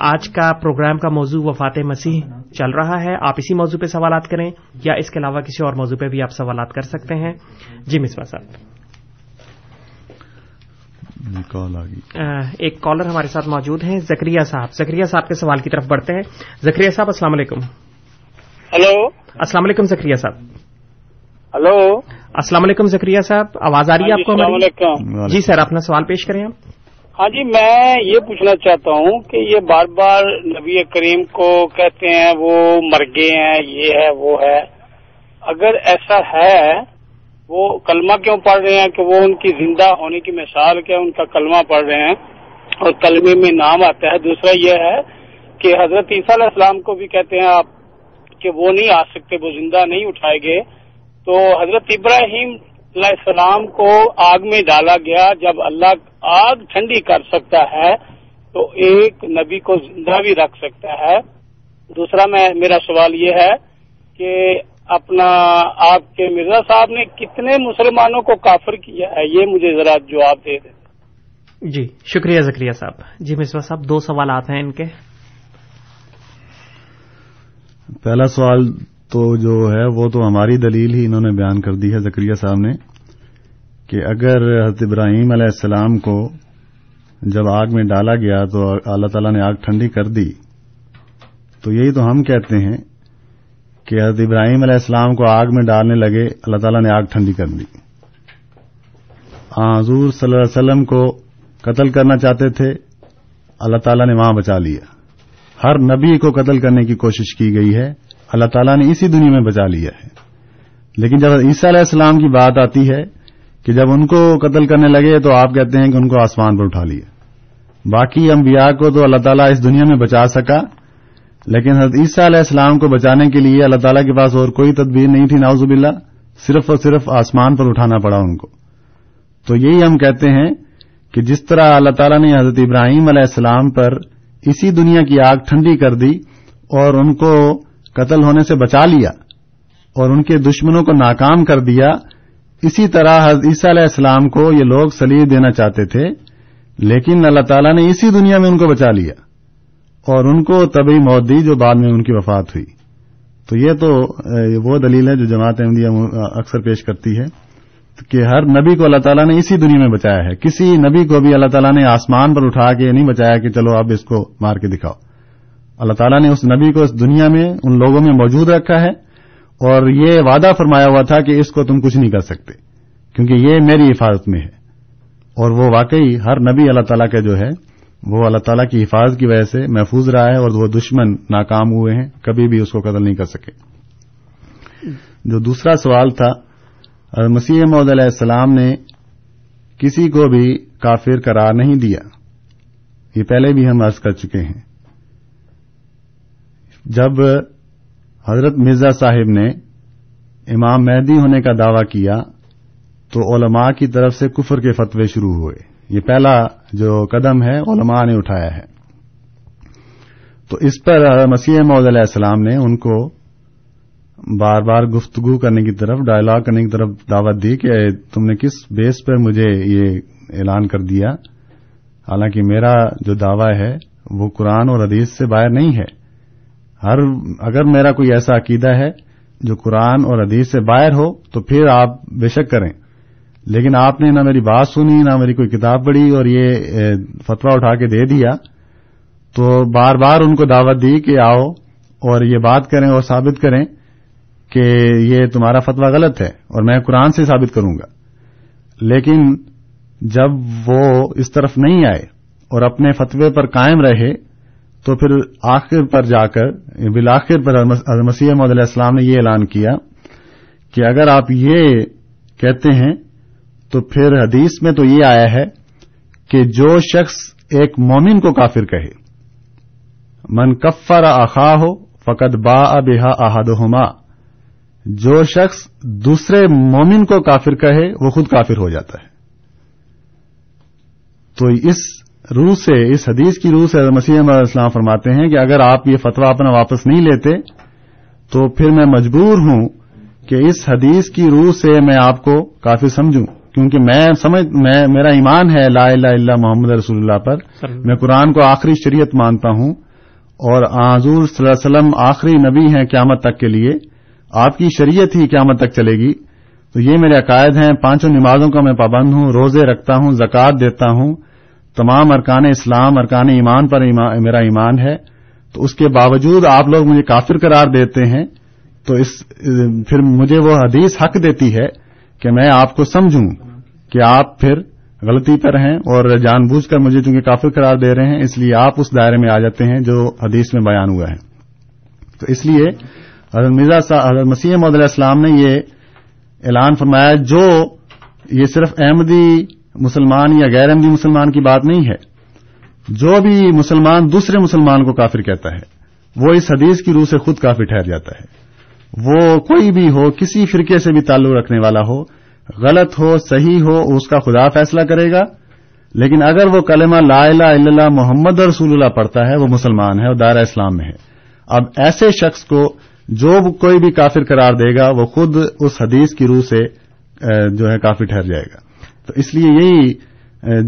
آج کا پروگرام کا موضوع وفات مسیح چل رہا ہے۔ آپ اسی موضوع پہ سوالات کریں یا اس کے علاوہ کسی اور موضوع پہ بھی آپ سوالات کر سکتے ہیں۔ جی مصباح صاحب جی کال آ گئی آ، ایک کالر ہمارے ساتھ موجود ہیں زکریہ صاحب۔ زکریہ صاحب کے سوال کی طرف بڑھتے ہیں۔ زکریہ صاحب السلام علیکم۔ ہلو۔ السلام علیکم زکریہ صاحب۔ ہلو۔ السلام علیکم زکریہ صاحب آواز آ رہی ہے ہاں جی آپ کو السلام ہماری علیکم۔ جی سر اپنا سوال پیش کریں آپ۔ ہاں جی میں یہ پوچھنا چاہتا ہوں کہ یہ بار بار نبی کریم کو کہتے ہیں وہ مر گئے ہیں یہ ہے وہ ہے۔ اگر ایسا ہے وہ کلمہ کیوں پڑھ رہے ہیں کہ وہ ان کی زندہ ہونے کی مثال کیا ان کا کلمہ پڑھ رہے ہیں اور کلمے میں نام آتا ہے دوسرا یہ ہے کہ حضرت عیسیٰ علیہ السلام کو بھی کہتے ہیں آپ کہ وہ نہیں آ سکتے، وہ زندہ نہیں اٹھائے گئے۔ تو حضرت ابراہیم علیہ السلام کو آگ میں ڈالا گیا۔ جب اللہ آگ ٹھنڈی کر سکتا ہے تو ایک نبی کو زندہ بھی رکھ سکتا ہے۔ دوسرا میں، میرا سوال یہ ہے کہ اپنا آپ کے مرزا صاحب نے کتنے مسلمانوں کو کافر کیا ہے؟ یہ مجھے ذرا جواب دے دیں۔ جی شکریہ زکریہ صاحب۔ جی مصباح صاحب دو سوالات ہیں ان کے۔ پہلا سوال تو جو ہے وہ تو ہماری دلیل ہی انہوں نے بیان کر دی ہے زکریہ صاحب نے کہ اگر حضرت ابراہیم علیہ السلام کو جب آگ میں ڈالا گیا تو اللہ تعالیٰ نے آگ ٹھنڈی کر دی تو یہی تو ہم کہتے ہیں کہ حضرت ابراہیم علیہ السلام کو آگ میں ڈالنے لگے، اللہ تعالیٰ نے آگ ٹھنڈی کر دی۔ حضور صلی اللہ علیہ وسلم کو قتل کرنا چاہتے تھے، اللہ تعالیٰ نے وہاں بچا لیا۔ ہر نبی کو قتل کرنے کی کوشش کی گئی ہے، اللہ تعالیٰ نے اسی دنیا میں بچا لیا ہے۔ لیکن جب عیسیٰ علیہ السلام کی بات آتی ہے کہ جب ان کو قتل کرنے لگے تو آپ کہتے ہیں کہ ان کو آسمان پر اٹھا لیا۔ باقی انبیاء کو تو اللہ تعالیٰ اس دنیا میں بچا سکا۔ لیکن حضرت عیسیٰ علیہ السلام کو بچانے کے لیے اللہ تعالیٰ کے پاس اور کوئی تدبیر نہیں تھی ناؤز باللہ، صرف اور صرف آسمان پر اٹھانا پڑا ان کو۔ تو یہی ہم کہتے ہیں کہ جس طرح اللہ تعالیٰ نے حضرت ابراہیم علیہ السلام پر اسی دنیا کی آگ ٹھنڈی کر دی اور ان کو قتل ہونے سے بچا لیا اور ان کے دشمنوں کو ناکام کر دیا، اسی طرح حضرت عیسیٰ علیہ السلام کو یہ لوگ سلیب دینا چاہتے تھے، لیکن اللہ تعالیٰ نے اسی دنیا میں ان کو بچا لیا۔ اور ان کو طبی موت دی جو بعد میں ان کی وفات ہوئی۔ تو یہ تو وہ دلیل ہے جو جماعت احمدیہ اکثر پیش کرتی ہے کہ ہر نبی کو اللہ تعالیٰ نے اسی دنیا میں بچایا ہے۔ کسی نبی کو بھی اللہ تعالیٰ نے آسمان پر اٹھا کے نہیں بچایا کہ چلو اب اس کو مار کے دکھاؤ۔ اللہ تعالیٰ نے اس نبی کو اس دنیا میں، ان لوگوں میں موجود رکھا ہے اور یہ وعدہ فرمایا ہوا تھا کہ اس کو تم کچھ نہیں کر سکتے، کیونکہ یہ میری حفاظت میں ہے۔ اور وہ واقعی ہر نبی اللہ تعالیٰ کا جو ہے وہ اللہ تعالیٰ کی حفاظت کی وجہ سے محفوظ رہا ہے اور وہ دشمن ناکام ہوئے ہیں، کبھی بھی اس کو قتل نہیں کر سکے۔ جو دوسرا سوال تھا مسیح محدود علیہ السلام نے کسی کو بھی کافر قرار نہیں دیا۔ یہ پہلے بھی ہم عرض کر چکے ہیں۔ جب حضرت مرزا صاحب نے امام مہدی ہونے کا دعوی کیا، تو علماء کی طرف سے کفر کے فتوے شروع ہوئے۔ یہ پہلا جو قدم ہے علماء نے اٹھایا ہے۔ تو اس پر مسیح محدود علیہ السلام نے ان کو بار بار گفتگو کرنے کی طرف ڈائلاگ کرنے کی طرف دعوت دی کہ تم نے کس بیس پر مجھے یہ اعلان کر دیا۔ حالانکہ میرا جو دعوی ہے وہ قرآن اور حدیث سے باہر نہیں ہے۔ ہر، اگر میرا کوئی ایسا عقیدہ ہے جو قرآن اور حدیث سے باہر ہو تو پھر آپ بے شک کریں۔ لیکن آپ نے نہ میری بات سنی، نہ میری کوئی کتاب پڑھی اور یہ فتویٰ اٹھا کے دے دیا۔ تو بار بار ان کو دعوت دی کہ آؤ اور یہ بات کریں اور ثابت کریں کہ یہ تمہارا فتویٰ غلط ہے اور میں قرآن سے ثابت کروں گا۔ لیکن جب وہ اس طرف نہیں آئے اور اپنے فتوے پر قائم رہے، تو پھر آخر پر جا کر، بالآخر پر مسیح محمد علیہ السلام نے یہ اعلان کیا کہ اگر آپ یہ کہتے ہیں تو پھر حدیث میں تو یہ آیا ہے کہ جو شخص ایک مومن کو کافر کہے، من کفر آخا ہو فقط با بحا احد ہوما جو شخص دوسرے مومن کو کافر کہے، وہ خود کافر ہو جاتا ہے۔ تو اس روح سے، اس حدیث کی روح سے مسیح علیہ السلام فرماتے ہیں کہ اگر آپ یہ فتویٰ اپنا واپس نہیں لیتے، تو پھر میں مجبور ہوں کہ اس حدیث کی روح سے میں آپ کو کافر سمجھوں۔ کیونکہ میں سمجھ میں میرا ایمان ہے لا الہ الا محمد رسول اللہ پر۔ میں قرآن کو آخری شریعت مانتا ہوں۔ اور حضور صلی اللہ علیہ وسلم آخری نبی ہیں قیامت تک کے لیے۔ آپ کی شریعت ہی قیامت تک چلے گی۔ تو یہ میرے عقائد ہیں۔ پانچوں نمازوں کا میں پابند ہوں۔ روزے رکھتا ہوں زکوٰۃ دیتا ہوں۔ تمام ارکان اسلام ارکان ایمان پر ایمان میرا ایمان ہے۔ تو اس کے باوجود آپ لوگ مجھے کافر قرار دیتے ہیں۔ تو اس پھر مجھے وہ حدیث حق دیتی ہے کہ میں آپ کو سمجھوں۔ کہ آپ پھر غلطی پر ہیں اور جان بوجھ کر مجھے چونکہ کافر قرار دے رہے ہیں، اس لیے آپ اس دائرے میں آ جاتے ہیں جو حدیث میں بیان ہوا ہے۔ تو اس لیے حضرت مرزا حضرت مسیح محمد علیہ السلام نے یہ اعلان فرمایا، جو یہ صرف احمدی مسلمان یا غیر احمدی مسلمان کی بات نہیں ہے، جو بھی مسلمان دوسرے مسلمان کو کافر کہتا ہے، وہ اس حدیث کی روح سے خود کافر ٹھہر جاتا ہے۔ وہ کوئی بھی ہو، کسی فرقے سے بھی تعلق رکھنے والا ہو غلط ہو، صحیح ہو، اس کا خدا فیصلہ کرے گا۔ لیکن اگر وہ کلمہ لا الہ الا اللہ محمد رسول اللہ پڑھتا ہے، وہ مسلمان ہے اور دائرہ اسلام میں ہے۔ اب ایسے شخص کو جو کوئی بھی کافر قرار دے گا، وہ خود اس حدیث کی روح سے جو ہے کافی ٹھہر جائے گا۔ تو اس لیے یہی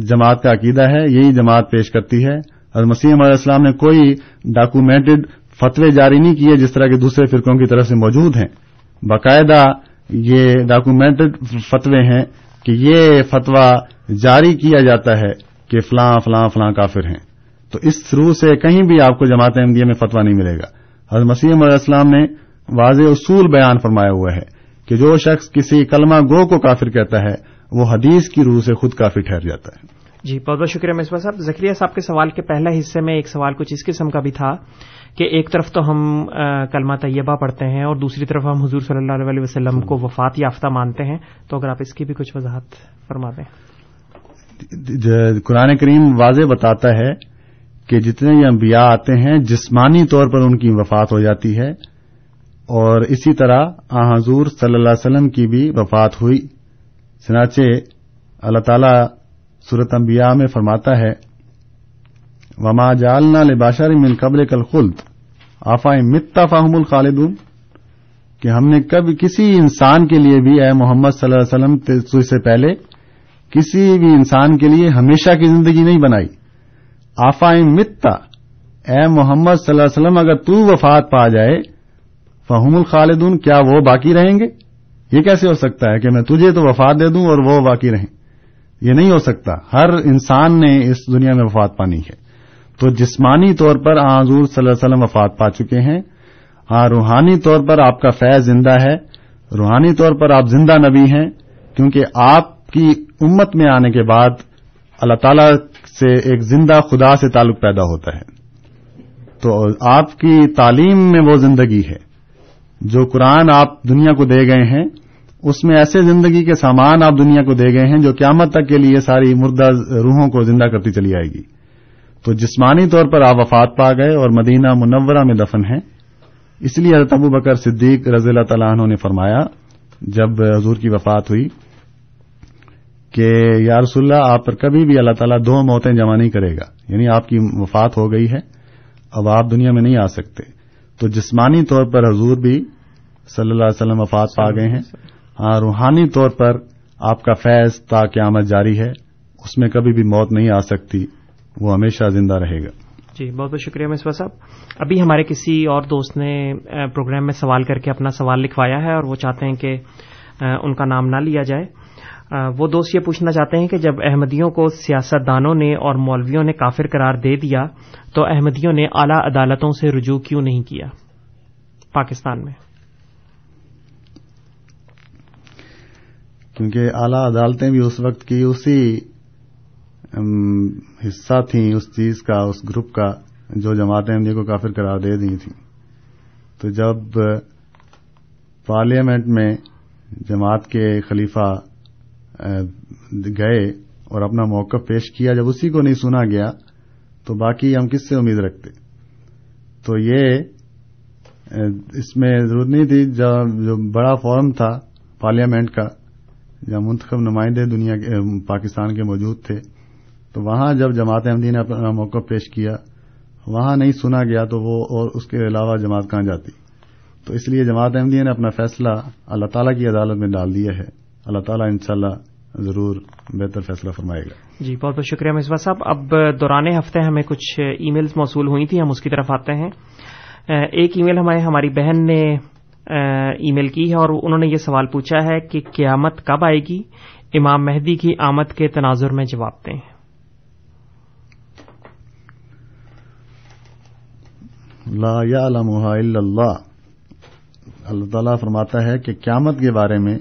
جماعت کا عقیدہ ہے، یہی جماعت پیش کرتی ہے۔ اور مسیح علیہ السلام نے کوئی ڈاکومینٹڈ فتوے جاری نہیں کیے جس طرح کے دوسرے فرقوں کی طرف سے موجود ہیں۔ باقاعدہ یہ ڈاکومینٹڈ فتوے ہیں کہ یہ فتویٰ جاری کیا جاتا ہے کہ فلاں فلاں فلاں کافر ہیں۔ تو اس روح سے کہیں بھی آپ کو جماعت احمدیہ میں فتویٰ نہیں ملے گا۔ حضرت مسیح علیہ السلام نے واضح اصول بیان فرمایا ہوا ہے کہ جو شخص کسی کلمہ گو کو کافر کہتا ہے، وہ حدیث کی روح سے خود کافی ٹھہر جاتا ہے۔ جی بہت بہت شکریہ مصباح صاحب۔ ذکریہ صاحب کے سوال کے پہلے حصے میں ایک سوال کچھ اس قسم کا بھی تھا کہ ایک طرف تو ہم کلمہ طیبہ پڑھتے ہیں اور دوسری طرف ہم حضور صلی اللہ علیہ وسلم کو وفات یافتہ مانتے ہیں۔ تو اگر آپ اس کی بھی کچھ وضاحت فرما دیں۔ قرآن کریم واضح بتاتا ہے کہ جتنے یہ انبیاء آتے ہیں، جسمانی طور پر ان کی وفات ہو جاتی ہے۔ اور اسی طرح آ، حضور صلی اللہ علیہ وسلم کی بھی وفات ہوئی۔ چنانچہ اللہ تعالی صورت انبیاء میں فرماتا ہے، وما جالنا لباشر من قبل کل خلد آفا متا فاہم الخالدون۔ کہ ہم نے کبھی کسی انسان کے لیے بھی، اے محمد صلی اللہ علیہ وسلم سے پہلے کسی بھی انسان کے لیے ہمیشہ کی زندگی نہیں بنائی۔ آفا متا۔ اے محمد صلی اللہ علیہ وسلم، اگر تو وفات پا جائے فہم الخالدون، کیا وہ باقی رہیں گے؟ یہ کیسے ہو سکتا ہے کہ میں تجھے تو وفات دے دوں اور وہ باقی رہیں؟ یہ نہیں ہو سکتا۔ ہر انسان نے اس دنیا میں وفات پانی ہے۔ تو جسمانی طور پر حضور صلی اللہ علیہ وسلم وفات پا چکے ہیں۔ ہاں روحانی طور پر آپ کا فیض زندہ ہے۔ روحانی طور پر آپ زندہ نبی ہیں۔ کیونکہ آپ کی امت میں آنے کے بعد اللہ تعالی سے ایک زندہ خدا سے تعلق پیدا ہوتا ہے۔ تو آپ کی تعلیم میں وہ زندگی ہے۔ جو قرآن آپ دنیا کو دے گئے ہیں اس میں ایسے زندگی کے سامان آپ دنیا کو دے گئے ہیں جو قیامت تک کے لیے ساری مردہ روحوں کو زندہ کرتی چلی آئے گی۔ تو جسمانی طور پر آپ وفات پا گئے اور مدینہ منورہ میں دفن ہیں۔ اس لیے حضرت ابو بکر صدیق رضی اللہ تعالیٰ عنہ نے فرمایا، جب حضور کی وفات ہوئی، کہ یا رسول اللہ، آپ پر کبھی بھی اللہ تعالیٰ دو موتیں جمع نہیں کرے گا۔ یعنی آپ کی وفات ہو گئی ہے، اب آپ دنیا میں نہیں آ سکتے۔ تو جسمانی طور پر حضور بھی صلی اللہ علیہ وسلم وفات پا گئے ہیں۔ ہاں، روحانی طور پر آپ کا فیض تا قیامت جاری ہے، اس میں کبھی بھی موت نہیں آ سکتی، وہ ہمیشہ زندہ رہے گا۔ جی بہت بہت شکریہ مصباح صاحب۔ ابھی ہمارے کسی اور دوست نے پروگرام میں سوال کر کے اپنا سوال لکھوایا ہے اور وہ چاہتے ہیں کہ ان کا نام نہ لیا جائے۔ وہ دوست یہ پوچھنا چاہتے ہیں کہ جب احمدیوں کو سیاست دانوں نے اور مولویوں نے کافر قرار دے دیا، تو احمدیوں نے اعلی عدالتوں سے رجوع کیوں نہیں کیا؟ پاکستان میں۔ کیونکہ اعلی عدالتیں بھی اس وقت کی اسی حصہ تھیں، اس چیز کا، اس گروپ کا، جو جماعت احمدیہ کو کافر قرار دے دی تھیں۔ تو جب پارلیمنٹ میں جماعت کے خلیفہ گئے اور اپنا موقف پیش کیا، جب اسی کو نہیں سنا گیا، تو باقی ہم کس سے امید رکھتے؟ تو یہ اس میں ضرورت نہیں تھی جو بڑا فورم تھا پارلیمنٹ کا جہاں منتخب نمائندے دنیا کے پاکستان کے موجود تھے، تو وہاں جب جماعت احمدی نے اپنا موقع پیش کیا، وہاں نہیں سنا گیا تو وہ اور اس کے علاوہ جماعت کہاں جاتی؟ تو اس لیے جماعت احمدیہ نے اپنا فیصلہ اللہ تعالیٰ کی عدالت میں ڈال دیا ہے۔ اللہ تعالیٰ انشاءاللہ ضرور بہتر فیصلہ فرمائے گا۔ جی بہت بہت شکریہ مصباح صاحب۔ اب دوران ہفتے ہمیں کچھ ای میلز موصول ہوئی تھیں، ہم اس کی طرف آتے ہیں۔ ایک ای میل ہمارے، ہماری بہن نے ای میل کی ہے اور انہوں نے یہ سوال پوچھا ہے کہ قیامت کب آئے گی؟ امام مہدی کی آمد کے تناظر میں جواب دیں۔ لا يعلمها الا اللہ۔ اللہ تعالیٰ فرماتا ہے کہ قیامت کے بارے میں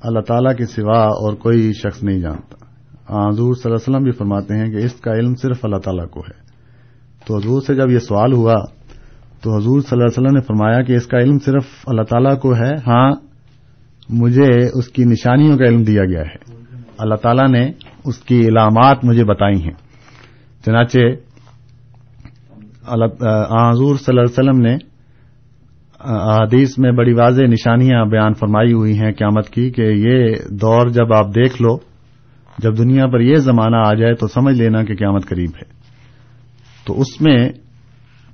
اللہ تعالیٰ کے سوا اور کوئی شخص نہیں جانتا۔ حضور صلی اللہ علیہ وسلم بھی فرماتے ہیں کہ اس کا علم صرف اللہ تعالیٰ کو ہے۔ تو حضور سے جب یہ سوال ہوا تو حضور صلی اللہ علیہ وسلم نے فرمایا کہ اس کا علم صرف اللہ تعالیٰ کو ہے۔ ہاں مجھے اس کی نشانیوں کا علم دیا گیا ہے۔ اللہ تعالیٰ نے اس کی علامات مجھے بتائی ہیں۔ چنانچہ حضور صلی اللہ علیہ وسلم نے حدیث میں بڑی واضح نشانیاں بیان فرمائی ہوئی ہیں قیامت کی کہ یہ دور جب آپ دیکھ لو، جب دنیا پر یہ زمانہ آ جائے تو سمجھ لینا کہ قیامت قریب ہے۔ تو اس میں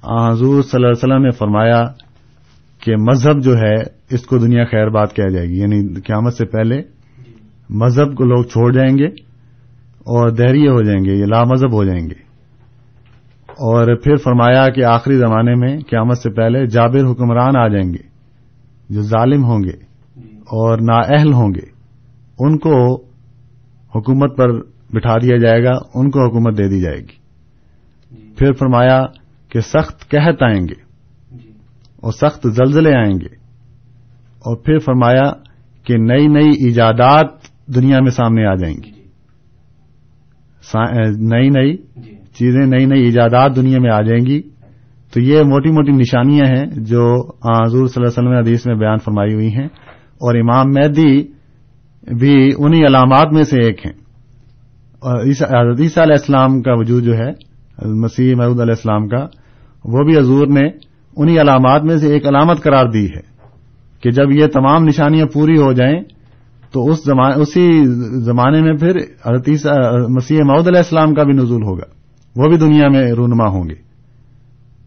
حضور صلی اللہ علیہ وسلم نے فرمایا کہ مذہب جو ہے، اس کو دنیا خیر بات کہہ جائے گی۔ یعنی قیامت سے پہلے مذہب کو لوگ چھوڑ جائیں گے اور دہریے ہو جائیں گے یہ لا مذہب ہو جائیں گے۔ اور پھر فرمایا کہ آخری زمانے میں قیامت سے پہلے جابر حکمران آ جائیں گے، جو ظالم ہوں گے اور نااہل ہوں گے۔ ان کو حکومت پر بٹھا دیا جائے گا، ان کو حکومت دے دی جائے گی۔ پھر فرمایا کہ سخت قحط آئیں گے اور سخت زلزلے آئیں گے۔ اور پھر فرمایا کہ نئی نئی ایجادات دنیا میں سامنے آ جائیں گی۔ نئی نئی چیزیں نئی نئی ایجادات دنیا میں آ جائیں گی۔ تو یہ موٹی موٹی نشانیاں ہیں جو حضور صلی اللہ علیہ وسلم حدیث میں بیان فرمائی ہوئی ہیں۔ اور امام مہدی بھی انہی علامات میں سے ایک ہیں۔ اور عیسیٰ علیہ السلام کا وجود جو ہے مسیح محدود علیہ السلام کا، وہ بھی حضور نے انہی علامات میں سے ایک علامت قرار دی ہے کہ جب یہ تمام نشانیاں پوری ہو جائیں تو اس زمان، اسی زمانے میں پھر مسیح محدود علیہ السلام کا بھی نزول ہوگا۔ وہ بھی دنیا میں رونما ہوں گے۔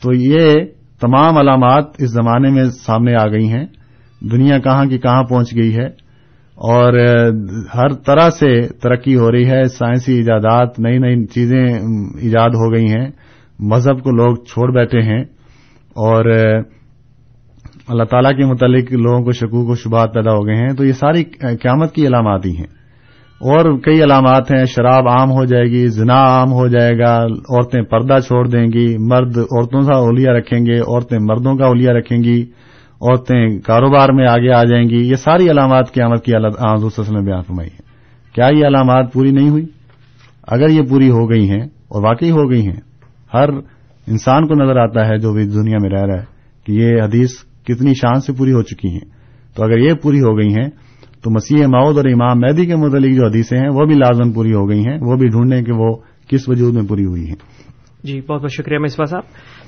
تو یہ تمام علامات اس زمانے میں سامنے آ گئی ہیں۔ دنیا کہاں کی کہاں پہنچ گئی ہے۔ اور ہر طرح سے ترقی ہو رہی ہے، سائنسی ایجادات، نئی نئی چیزیں ایجاد ہو گئی ہیں، مذہب کو لوگ چھوڑ بیٹھے ہیں، اور اللہ تعالیٰ کے متعلق لوگوں کو شکوک و شبہات پیدا ہو گئے ہیں، تو یہ ساری قیامت کی علامات ہی ہیں۔ اور کئی علامات ہیں، شراب عام ہو جائے گی، زنا عام ہو جائے گا، عورتیں پردہ چھوڑ دیں گی، مرد، عورتوں کا اولیا رکھیں گے، عورتیں مردوں کا اولیا رکھیں گی۔ عورتیں کاروبار میں آگے آ جائیں گی، یہ ساری علامات قیامت کی حضور نے بیان فرمائی ہے کیا یہ علامات پوری نہیں ہوئی؟ اگر یہ پوری ہو گئی ہیں اور واقعی ہو گئی ہیں، ہر انسان کو نظر آتا ہے جو بھی دنیا میں رہ رہا ہے کہ یہ حدیث کتنی شان سے پوری ہو چکی ہیں۔ تو اگر یہ پوری ہو گئی ہیں، تو مسیح ماؤد اور امام مہدی کے متعلق جو حدیثیں ہیں، وہ بھی لازم پوری ہو گئی ہیں، وہ بھی ڈھونڈیں کہ وہ کس وجود میں پوری ہوئی ہیں۔ جی بہت بہت شکریہ مصباح صاحب۔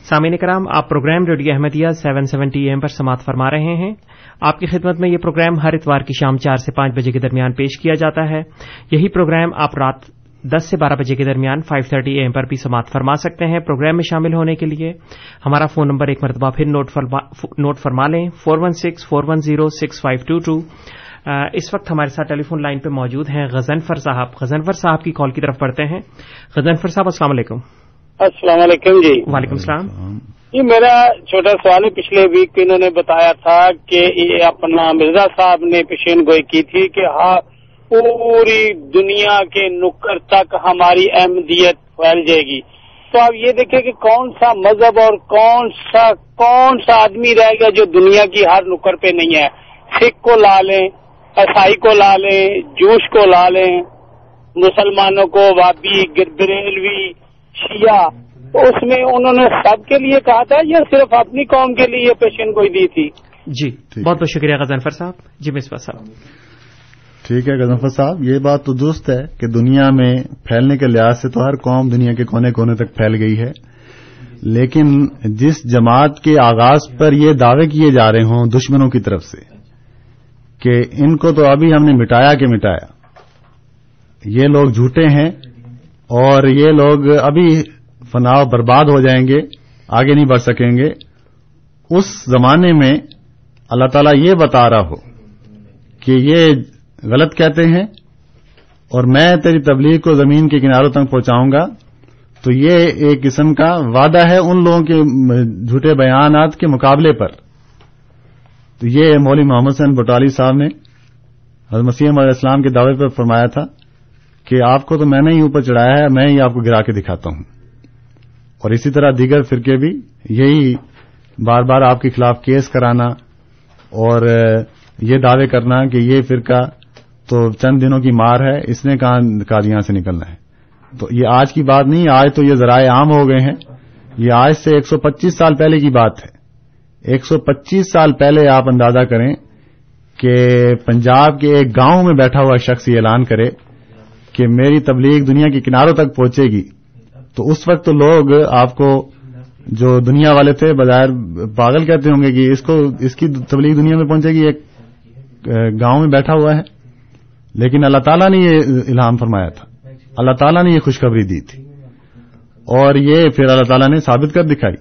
سامعین کرام، آپ programme radio Ahmadiyya seven seventy M پر سماعت فرما رہے ہیں۔ آپ کی خدمت میں یہ پروگرام ہر اتوار کی شام چار سے پانچ بجے کے درمیان پیش کیا جاتا ہے۔ یہی پروگرام آپ رات دس سے بارہ بجے کے درمیان فائیو تھرٹی اے ایم پر بھی سماعت فرما سکتے ہیں پروگرام میں شامل ہونے کے لیے۔ ہمارا فون نمبر ایک مرتبہ پھر نوٹ فرما لیں۔ Four one six four one zero six five two two. اس وقت ہمارے ساتھ ٹیلی فون لائن پہ موجود ہیں غزنفر صاحب۔ غزنفر صاحب کی کال کی طرف پڑھتے ہیں۔ غزنفر صاحب، السلام علیکم۔ السلام علیکم جی۔ وعلیکم السلام۔ جی میرا چھوٹا سوال ہے پچھلے ویک انہوں نے بتایا تھا کہ یہ اپنا مرزا صاحب نے پیشین گوئی کی تھی کہ ہاں پوری دنیا کے نکر تک ہماری احمدیت پھیل جائے گی۔ تو آپ یہ دیکھیں کہ کون سا مذہب اور کون سا کون سا آدمی رہے گا جو دنیا کی ہر نکر پہ نہیں ہے؟ سکھ کو لا لیں عیسائی کو لا لیں جوش کو لا لیں مسلمانوں کو وابی بریلوی شیعہ تو اس میں انہوں نے سب کے لیے کہا تھا یا صرف اپنی قوم کے لیے پیشن کوئی دی تھی؟ جی بہت بہت شکریہ غزنفر صاحب۔ جی مصباح صاحب۔ ٹھیک ہے غزنفر صاحب یہ بات تو درست ہے کہ دنیا میں پھیلنے کے لحاظ سے تو ہر قوم دنیا کے کونے کونے تک پھیل گئی ہے۔ لیکن جس جماعت کے آغاز پر یہ دعوے کیے جا رہے ہوں دشمنوں کی طرف سے کہ ان کو تو ابھی ہم نے مٹایا کہ مٹایا یہ لوگ جھوٹے ہیں۔ اور یہ لوگ ابھی فناؤ برباد ہو جائیں گے، آگے نہیں بڑھ سکیں گے۔ اس زمانے میں اللہ تعالیٰ یہ بتا رہا ہو کہ یہ غلط کہتے ہیں، اور میں تیری تبلیغ کو زمین کے کناروں تک پہنچاؤں گا۔ تو یہ ایک قسم کا وعدہ ہے ان لوگوں کے جھوٹے بیانات کے مقابلے پر۔ تو یہ مولوی محمد حسین بٹالی صاحب نے حضرت مسیح علیہ السلام کے دعوے پر فرمایا تھا۔ کہ آپ کو تو میں نے ہی اوپر چڑھایا ہے، میں ہی آپ کو گرا کے دکھاتا ہوں۔ اور اسی طرح دیگر فرقے بھی، یہی بار بار آپ کے خلاف کیس کرانا اور یہ دعوے کرنا کہ یہ فرقہ تو چند دنوں کی مار ہے، اس نے کہاں قادیاں سے نکلنا ہے۔ تو یہ آج کی بات نہیں، آج تو یہ ذرائع عام ہو گئے ہیں۔ یہ آج سے ایک سو پچیس سال پہلے کی بات ہے۔ ایک سو پچیس سال پہلے آپ اندازہ کریں کہ پنجاب کے ایک گاؤں میں بیٹھا ہوا شخص یہ اعلان کرے کہ میری تبلیغ دنیا کے کناروں تک پہنچے گی۔ تو اس وقت تو لوگ آپ کو جو دنیا والے تھے، بظاہر پاگل کہتے ہوں گے کہ اس کو، اس کی تبلیغ دنیا میں پہنچے گی، ایک گاؤں میں بیٹھا ہوا ہے۔ لیکن اللہ تعالیٰ نے یہ الہام فرمایا تھا۔ اللہ تعالیٰ نے یہ خوشخبری دی تھی۔ اور یہ پھر اللہ تعالیٰ نے ثابت کر دکھائی۔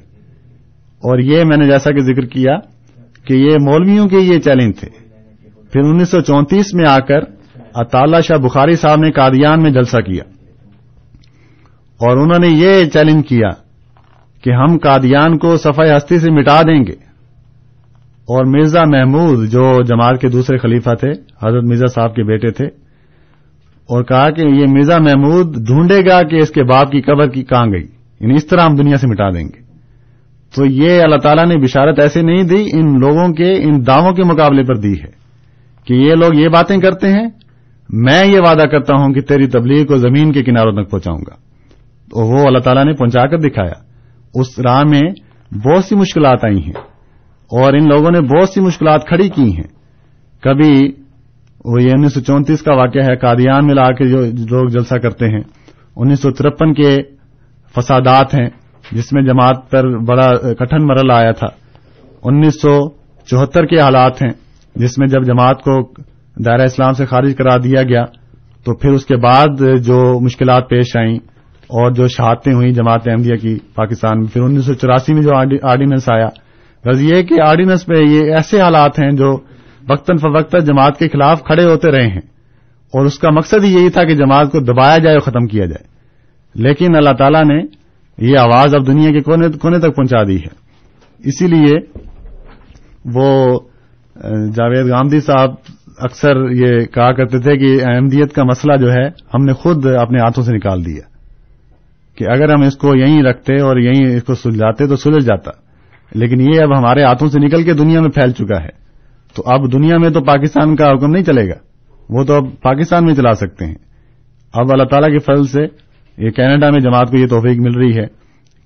اور یہ میں نے جیسا کہ ذکر کیا کہ یہ مولویوں کے یہ چیلنج تھے۔ پھر انیس سو چونتیس میں آ کر اطالہ شاہ بخاری صاحب نے قادیان میں جلسہ کیا اور انہوں نے یہ چیلنج کیا کہ ہم قادیان کو صفائی ہستی سے مٹا دیں گے۔ اور مرزا محمود جو جماعت کے دوسرے خلیفہ تھے، حضرت مرزا صاحب کے بیٹے تھے، اور کہا کہ یہ مرزا محمود ڈھونڈے گا کہ اس کے باپ کی قبر کی کہاں گئی۔ یعنی اس طرح ہم دنیا سے مٹا دیں گے۔ تو یہ اللہ تعالیٰ نے بشارت ایسے نہیں دی، ان لوگوں کے، ان دعووں کے مقابلے پر دی ہے کہ یہ لوگ یہ باتیں کرتے ہیں میں یہ وعدہ کرتا ہوں کہ تیری تبلیغ کو زمین کے کناروں تک پہنچاؤں گا۔ تو وہ اللہ تعالیٰ نے پہنچا کر دکھایا۔ اس راہ میں بہت سی مشکلات آئی ہیں اور ان لوگوں نے بہت سی مشکلات کھڑی کی ہیں۔ کبھی وہ یہ انیس سو چونتیس کا واقعہ ہے، قادیان میں لا کے جو لوگ جلسہ کرتے ہیں، انیس سو ترپن کے فسادات ہیں، جس میں جماعت پر بڑا کٹن مرل آیا تھا۔ انیس سو چوہتر کے حالات ہیں، جس میں جب جماعت کو دائرہ اسلام سے خارج کرا دیا گیا تو پھر اس کے بعد جو مشکلات پیش آئیں اور جو شہادتیں ہوئیں جماعت احمدیہ کی پاکستان میں، پھر انیس سو چوراسی میں جو آرڈیننس آیا۔ غرض یہ کہ آرڈیننس میں یہ ایسے حالات ہیں جو وقتاً فوقتاً جماعت کے خلاف کھڑے ہوتے رہے ہیں۔ اور اس کا مقصد ہی یہی تھا کہ جماعت کو دبایا جائے اور ختم کیا جائے۔ لیکن اللہ تعالیٰ نے یہ آواز اب دنیا کے کونے کونے تک پہنچا دی ہے۔ اسی لیے وہ جاوید گاندھی صاحب اکثر یہ کہا کرتے تھے کہ احمدیت کا مسئلہ جو ہے، ہم نے خود اپنے ہاتھوں سے نکال دیا۔ کہ اگر ہم اس کو یہیں رکھتے اور یہیں اس کو سلجھاتے تو سلجھ جاتا۔ لیکن یہ اب ہمارے ہاتھوں سے نکل کے دنیا میں پھیل چکا ہے۔ تو اب دنیا میں تو پاکستان کا حکم نہیں چلے گا۔ وہ تو اب پاکستان میں چلا سکتے ہیں۔ اب اللہ تعالیٰ کے فضل سے یہ کینیڈا میں جماعت کو یہ توفیق مل رہی ہے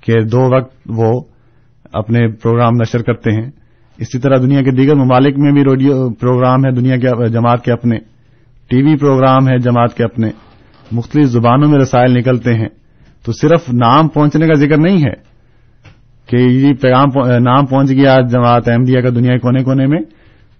کہ دو وقت وہ اپنے پروگرام نشر کرتے ہیں۔ اسی طرح دنیا کے دیگر ممالک میں بھی ریڈیو پروگرام ہے، دنیا کے جماعت کے اپنے، ٹی وی پروگرام ہے جماعت کے اپنے، مختلف زبانوں میں رسائل نکلتے ہیں۔ تو صرف نام پہنچنے کا ذکر نہیں ہے کہ یہ پیغام نام پہنچ گیا جماعت احمدیہ کا دنیا کے کونے کونے میں۔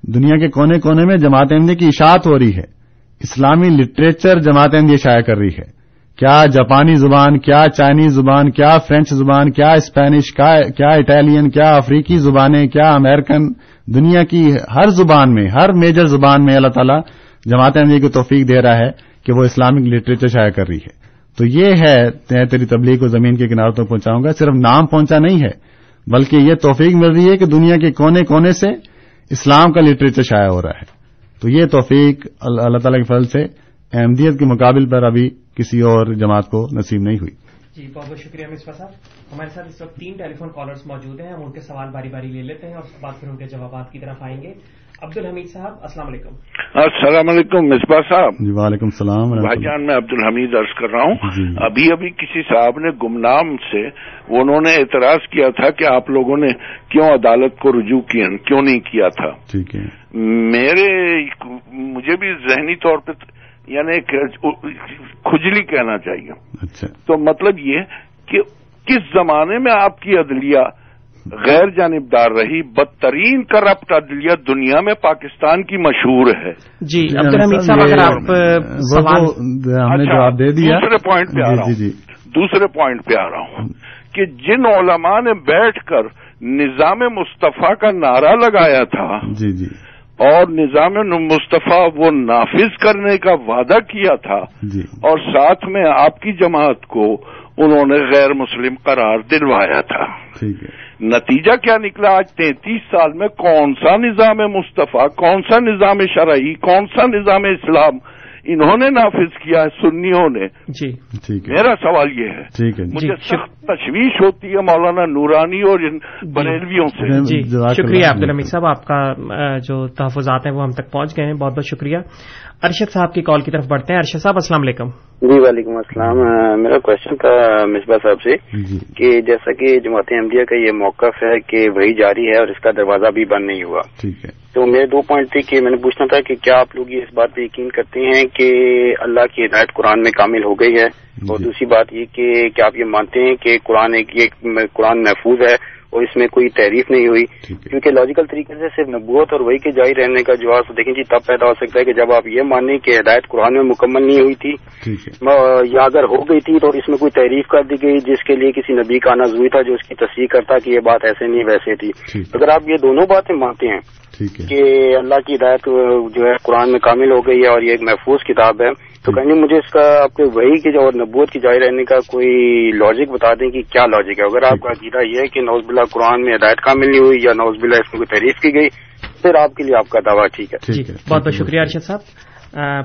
دنیا کے کونے کونے میں جماعت احمدیہ کی اشاعت ہو رہی ہے۔ اسلامی لٹریچر جماعت احمدیہ شائع کر رہی ہے۔ کیا جاپانی زبان، کیا چائنیز زبان، کیا فرینچ زبان، کیا اسپینش، کیا اٹالین، کیا افریقی زبانیں، کیا امریکن، دنیا کی ہر زبان میں، ہر میجر زبان میں اللہ تعالیٰ جماعت احمدیہ کو توفیق دے رہا ہے کہ وہ اسلامک لٹریچر شائع کر رہی ہے۔ تو یہ ہے تیری تبلیغ کو زمین کے کناروں تک پہنچاؤں گا، صرف نام پہنچا نہیں ہے، بلکہ یہ توفیق مل رہی ہے کہ دنیا کے کونے کونے سے اسلام کا لٹریچر شائع ہو رہا ہے۔ تو یہ توفیق اللہ تعالیٰ کے فضل سے احمدیت کے مقابل پر ابھی کسی اور جماعت کو نصیب نہیں ہوئی۔ جی بہت بہت شکریہ مصفا صاحب۔ ہمارے ساتھ اس وقت تین ٹیلی فون کالرس موجود ہیں ہم ان کے سوال باری باری لے لیتے ہیں اور اس کے بعد پھر ان کے جوابات کی طرف آئیں گے۔ عبد الحمید صاحب السلام علیکم۔ السلام علیکم مصباح صاحب۔ جی وعلیکم السلام بھائی جان میں عبد الحمید عرض کر رہا ہوں۔ ابھی ابھی کسی صاحب نے گمنام سے انہوں نے اعتراض کیا تھا کہ آپ لوگوں نے کیوں عدالت کو رجوع کیا کیوں نہیں کیا تھا۔ ٹھیک ہے۔ میرے مجھے بھی ذہنی طور پہ یعنی کھجلی کہنا چاہیے۔ اچھا۔ تو مطلب یہ کہ کس زمانے میں آپ کی عدلیہ غیر جانبدار رہی بدترین کرپٹ عدلیہ دنیا میں پاکستان کی مشہور ہے۔ جی عبد الحمید صاحب اگر آپ سوال ہم نے جواب دے دیا۔ دوسرے پوائنٹ پہ آ رہا جی جی۔ ہوں دوسرے پوائنٹ پہ آ رہا ہوں کہ جن علماء نے بیٹھ کر نظام مصطفیٰ کا نعرہ لگایا تھا جی جی۔ اور نظام مصطفیٰ وہ نافذ کرنے کا وعدہ کیا تھا جی۔ اور ساتھ میں آپ کی جماعت کو انہوں نے غیر مسلم قرار دلوایا تھا۔ نتیجہ کیا نکلا؟ آج تینتیس سال میں کون سا نظام مصطفیٰ کون سا نظام شرعی کون سا نظام اسلام انہوں نے نافذ کیا ہے سنیوں نے۔ جی۔ میرا سوال یہ ہے۔ ٹھیک ہے۔ مجھے جی، سخت تشویش ہوتی ہے مولانا نورانی اور ان جی۔ بریلویوں سے۔ جی شکریہ عبد الحمید صاحب آپ کا جو تحفظات ہیں وہ ہم تک پہنچ گئے ہیں۔ بہت بہت شکریہ۔ ارشد صاحب کی کال کی طرف بڑھتے ہیں۔ ارشد صاحب السلام علیکم۔ جی وعلیکم السلام۔ میرا کوشچن تھا مصباح صاحب سے جی۔ کہ جیسا کہ جماعت احمدیہ کا یہ موقف ہے کہ وہی جاری ہے اور اس کا دروازہ بھی بند نہیں ہوا۔ تو میرے دو پوائنٹ تھے کہ میں نے پوچھنا تھا کہ کیا آپ لوگ یہ اس بات پہ یقین کرتے ہیں کہ اللہ کی ہدایت قرآن میں کامل ہو گئی ہے؟ اور جی۔ دوسری بات یہ کہ کیا آپ یہ مانتے ہیں کہ قرآن ایک قرآن محفوظ ہے؟ اور اس میں کوئی تحریف نہیں ہوئی۔ کیونکہ لاجیکل طریقے سے صرف نبوت اور وہی کے جاری رہنے کا جواب دیکھیں جی تب پیدا ہو سکتا ہے کہ جب آپ یہ مانیں کہ ہدایت قرآن میں مکمل نہیں ہوئی تھی یا اگر ہو گئی تھی تو اس میں کوئی تعریف کر دی گئی جس کے لیے کسی نبی کا آنا ضروری تھا جو اس کی تصدیق کرتا کہ یہ بات ایسے نہیں ویسے تھی۔ اگر آپ یہ دونوں باتیں مانتے ہیں کہ اللہ کی ہدایت جو ہے قرآن میں کامل ہو گئی ہے اور یہ ایک محفوظ کتاب ہے تو کہیں جی مجھے اس کا آپ کے وہی کے اور نبوت کی جاری رہنے کا کوئی لاجک بتا دیں کہ کیا لاجک ہے؟ اگر آپ کا عقیدہ یہ ہے کہ نوز بلا قرآن میں ہدایت کامل نہیں ہوئی یا نوز بلا اس میں کوئی تعریف کی گئی پھر آپ کے لیے آپ کا دعویٰ ٹھیک ہے۔ بہت بہت شکریہ ارشد صاحب۔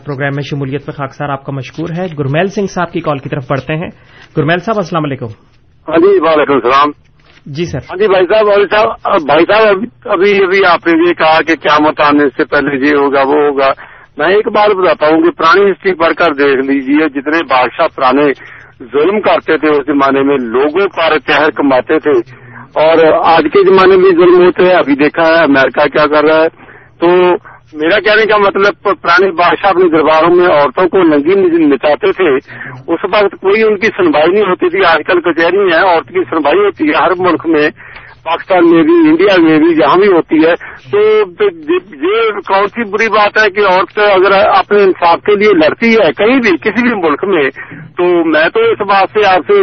پروگرام میں شمولیت پر خاکسار آپ کا مشکور ہے۔ گرمیل سنگھ صاحب کی کال کی طرف بڑھتے ہیں۔ گرمیل صاحب السلام علیکم۔ ہاں جی وعلیکم السلام۔ جی سر۔ ہاں جی بھائی صاحب اور صاحب بھائی صاحب ابھی ابھی آپ نے یہ کہا کہ کیا مت آنے سے پہلے یہ ہوگا وہ ہوگا۔ میں ایک بات بتاتا ہوں کہ پرانی ہسٹری پڑھ کر دیکھ لیجیے، جتنے بادشاہ پرانے ظلم کرتے تھے، اس زمانے میں لوگوں پر تہر کماتے تھے۔ اور آج کے زمانے میں ظلم ہوتے ہیں، ابھی دیکھا ہے، امریکہ کیا کر رہا ہے۔ تو میرا کہنے کا مطلب پرانے بادشاہ اپنے درباروں میں عورتوں کو ننگی نچاتے تھے، اس وقت کوئی ان کی سنوائی نہیں ہوتی تھی۔ آج کل کچہری ہے، عورت کی سنوائی ہوتی ہے، ہر ملک میں پاکستان میں بھی، انڈیا میں بھی جہاں بھی ہوتی ہے، تو یہ کون سی بری بات ہے کہ عورت اگر اپنے انصاف کے لیے لڑتی ہے کہیں بھی، کسی بھی ملک میں، تو میں تو اس بات سے آپ سے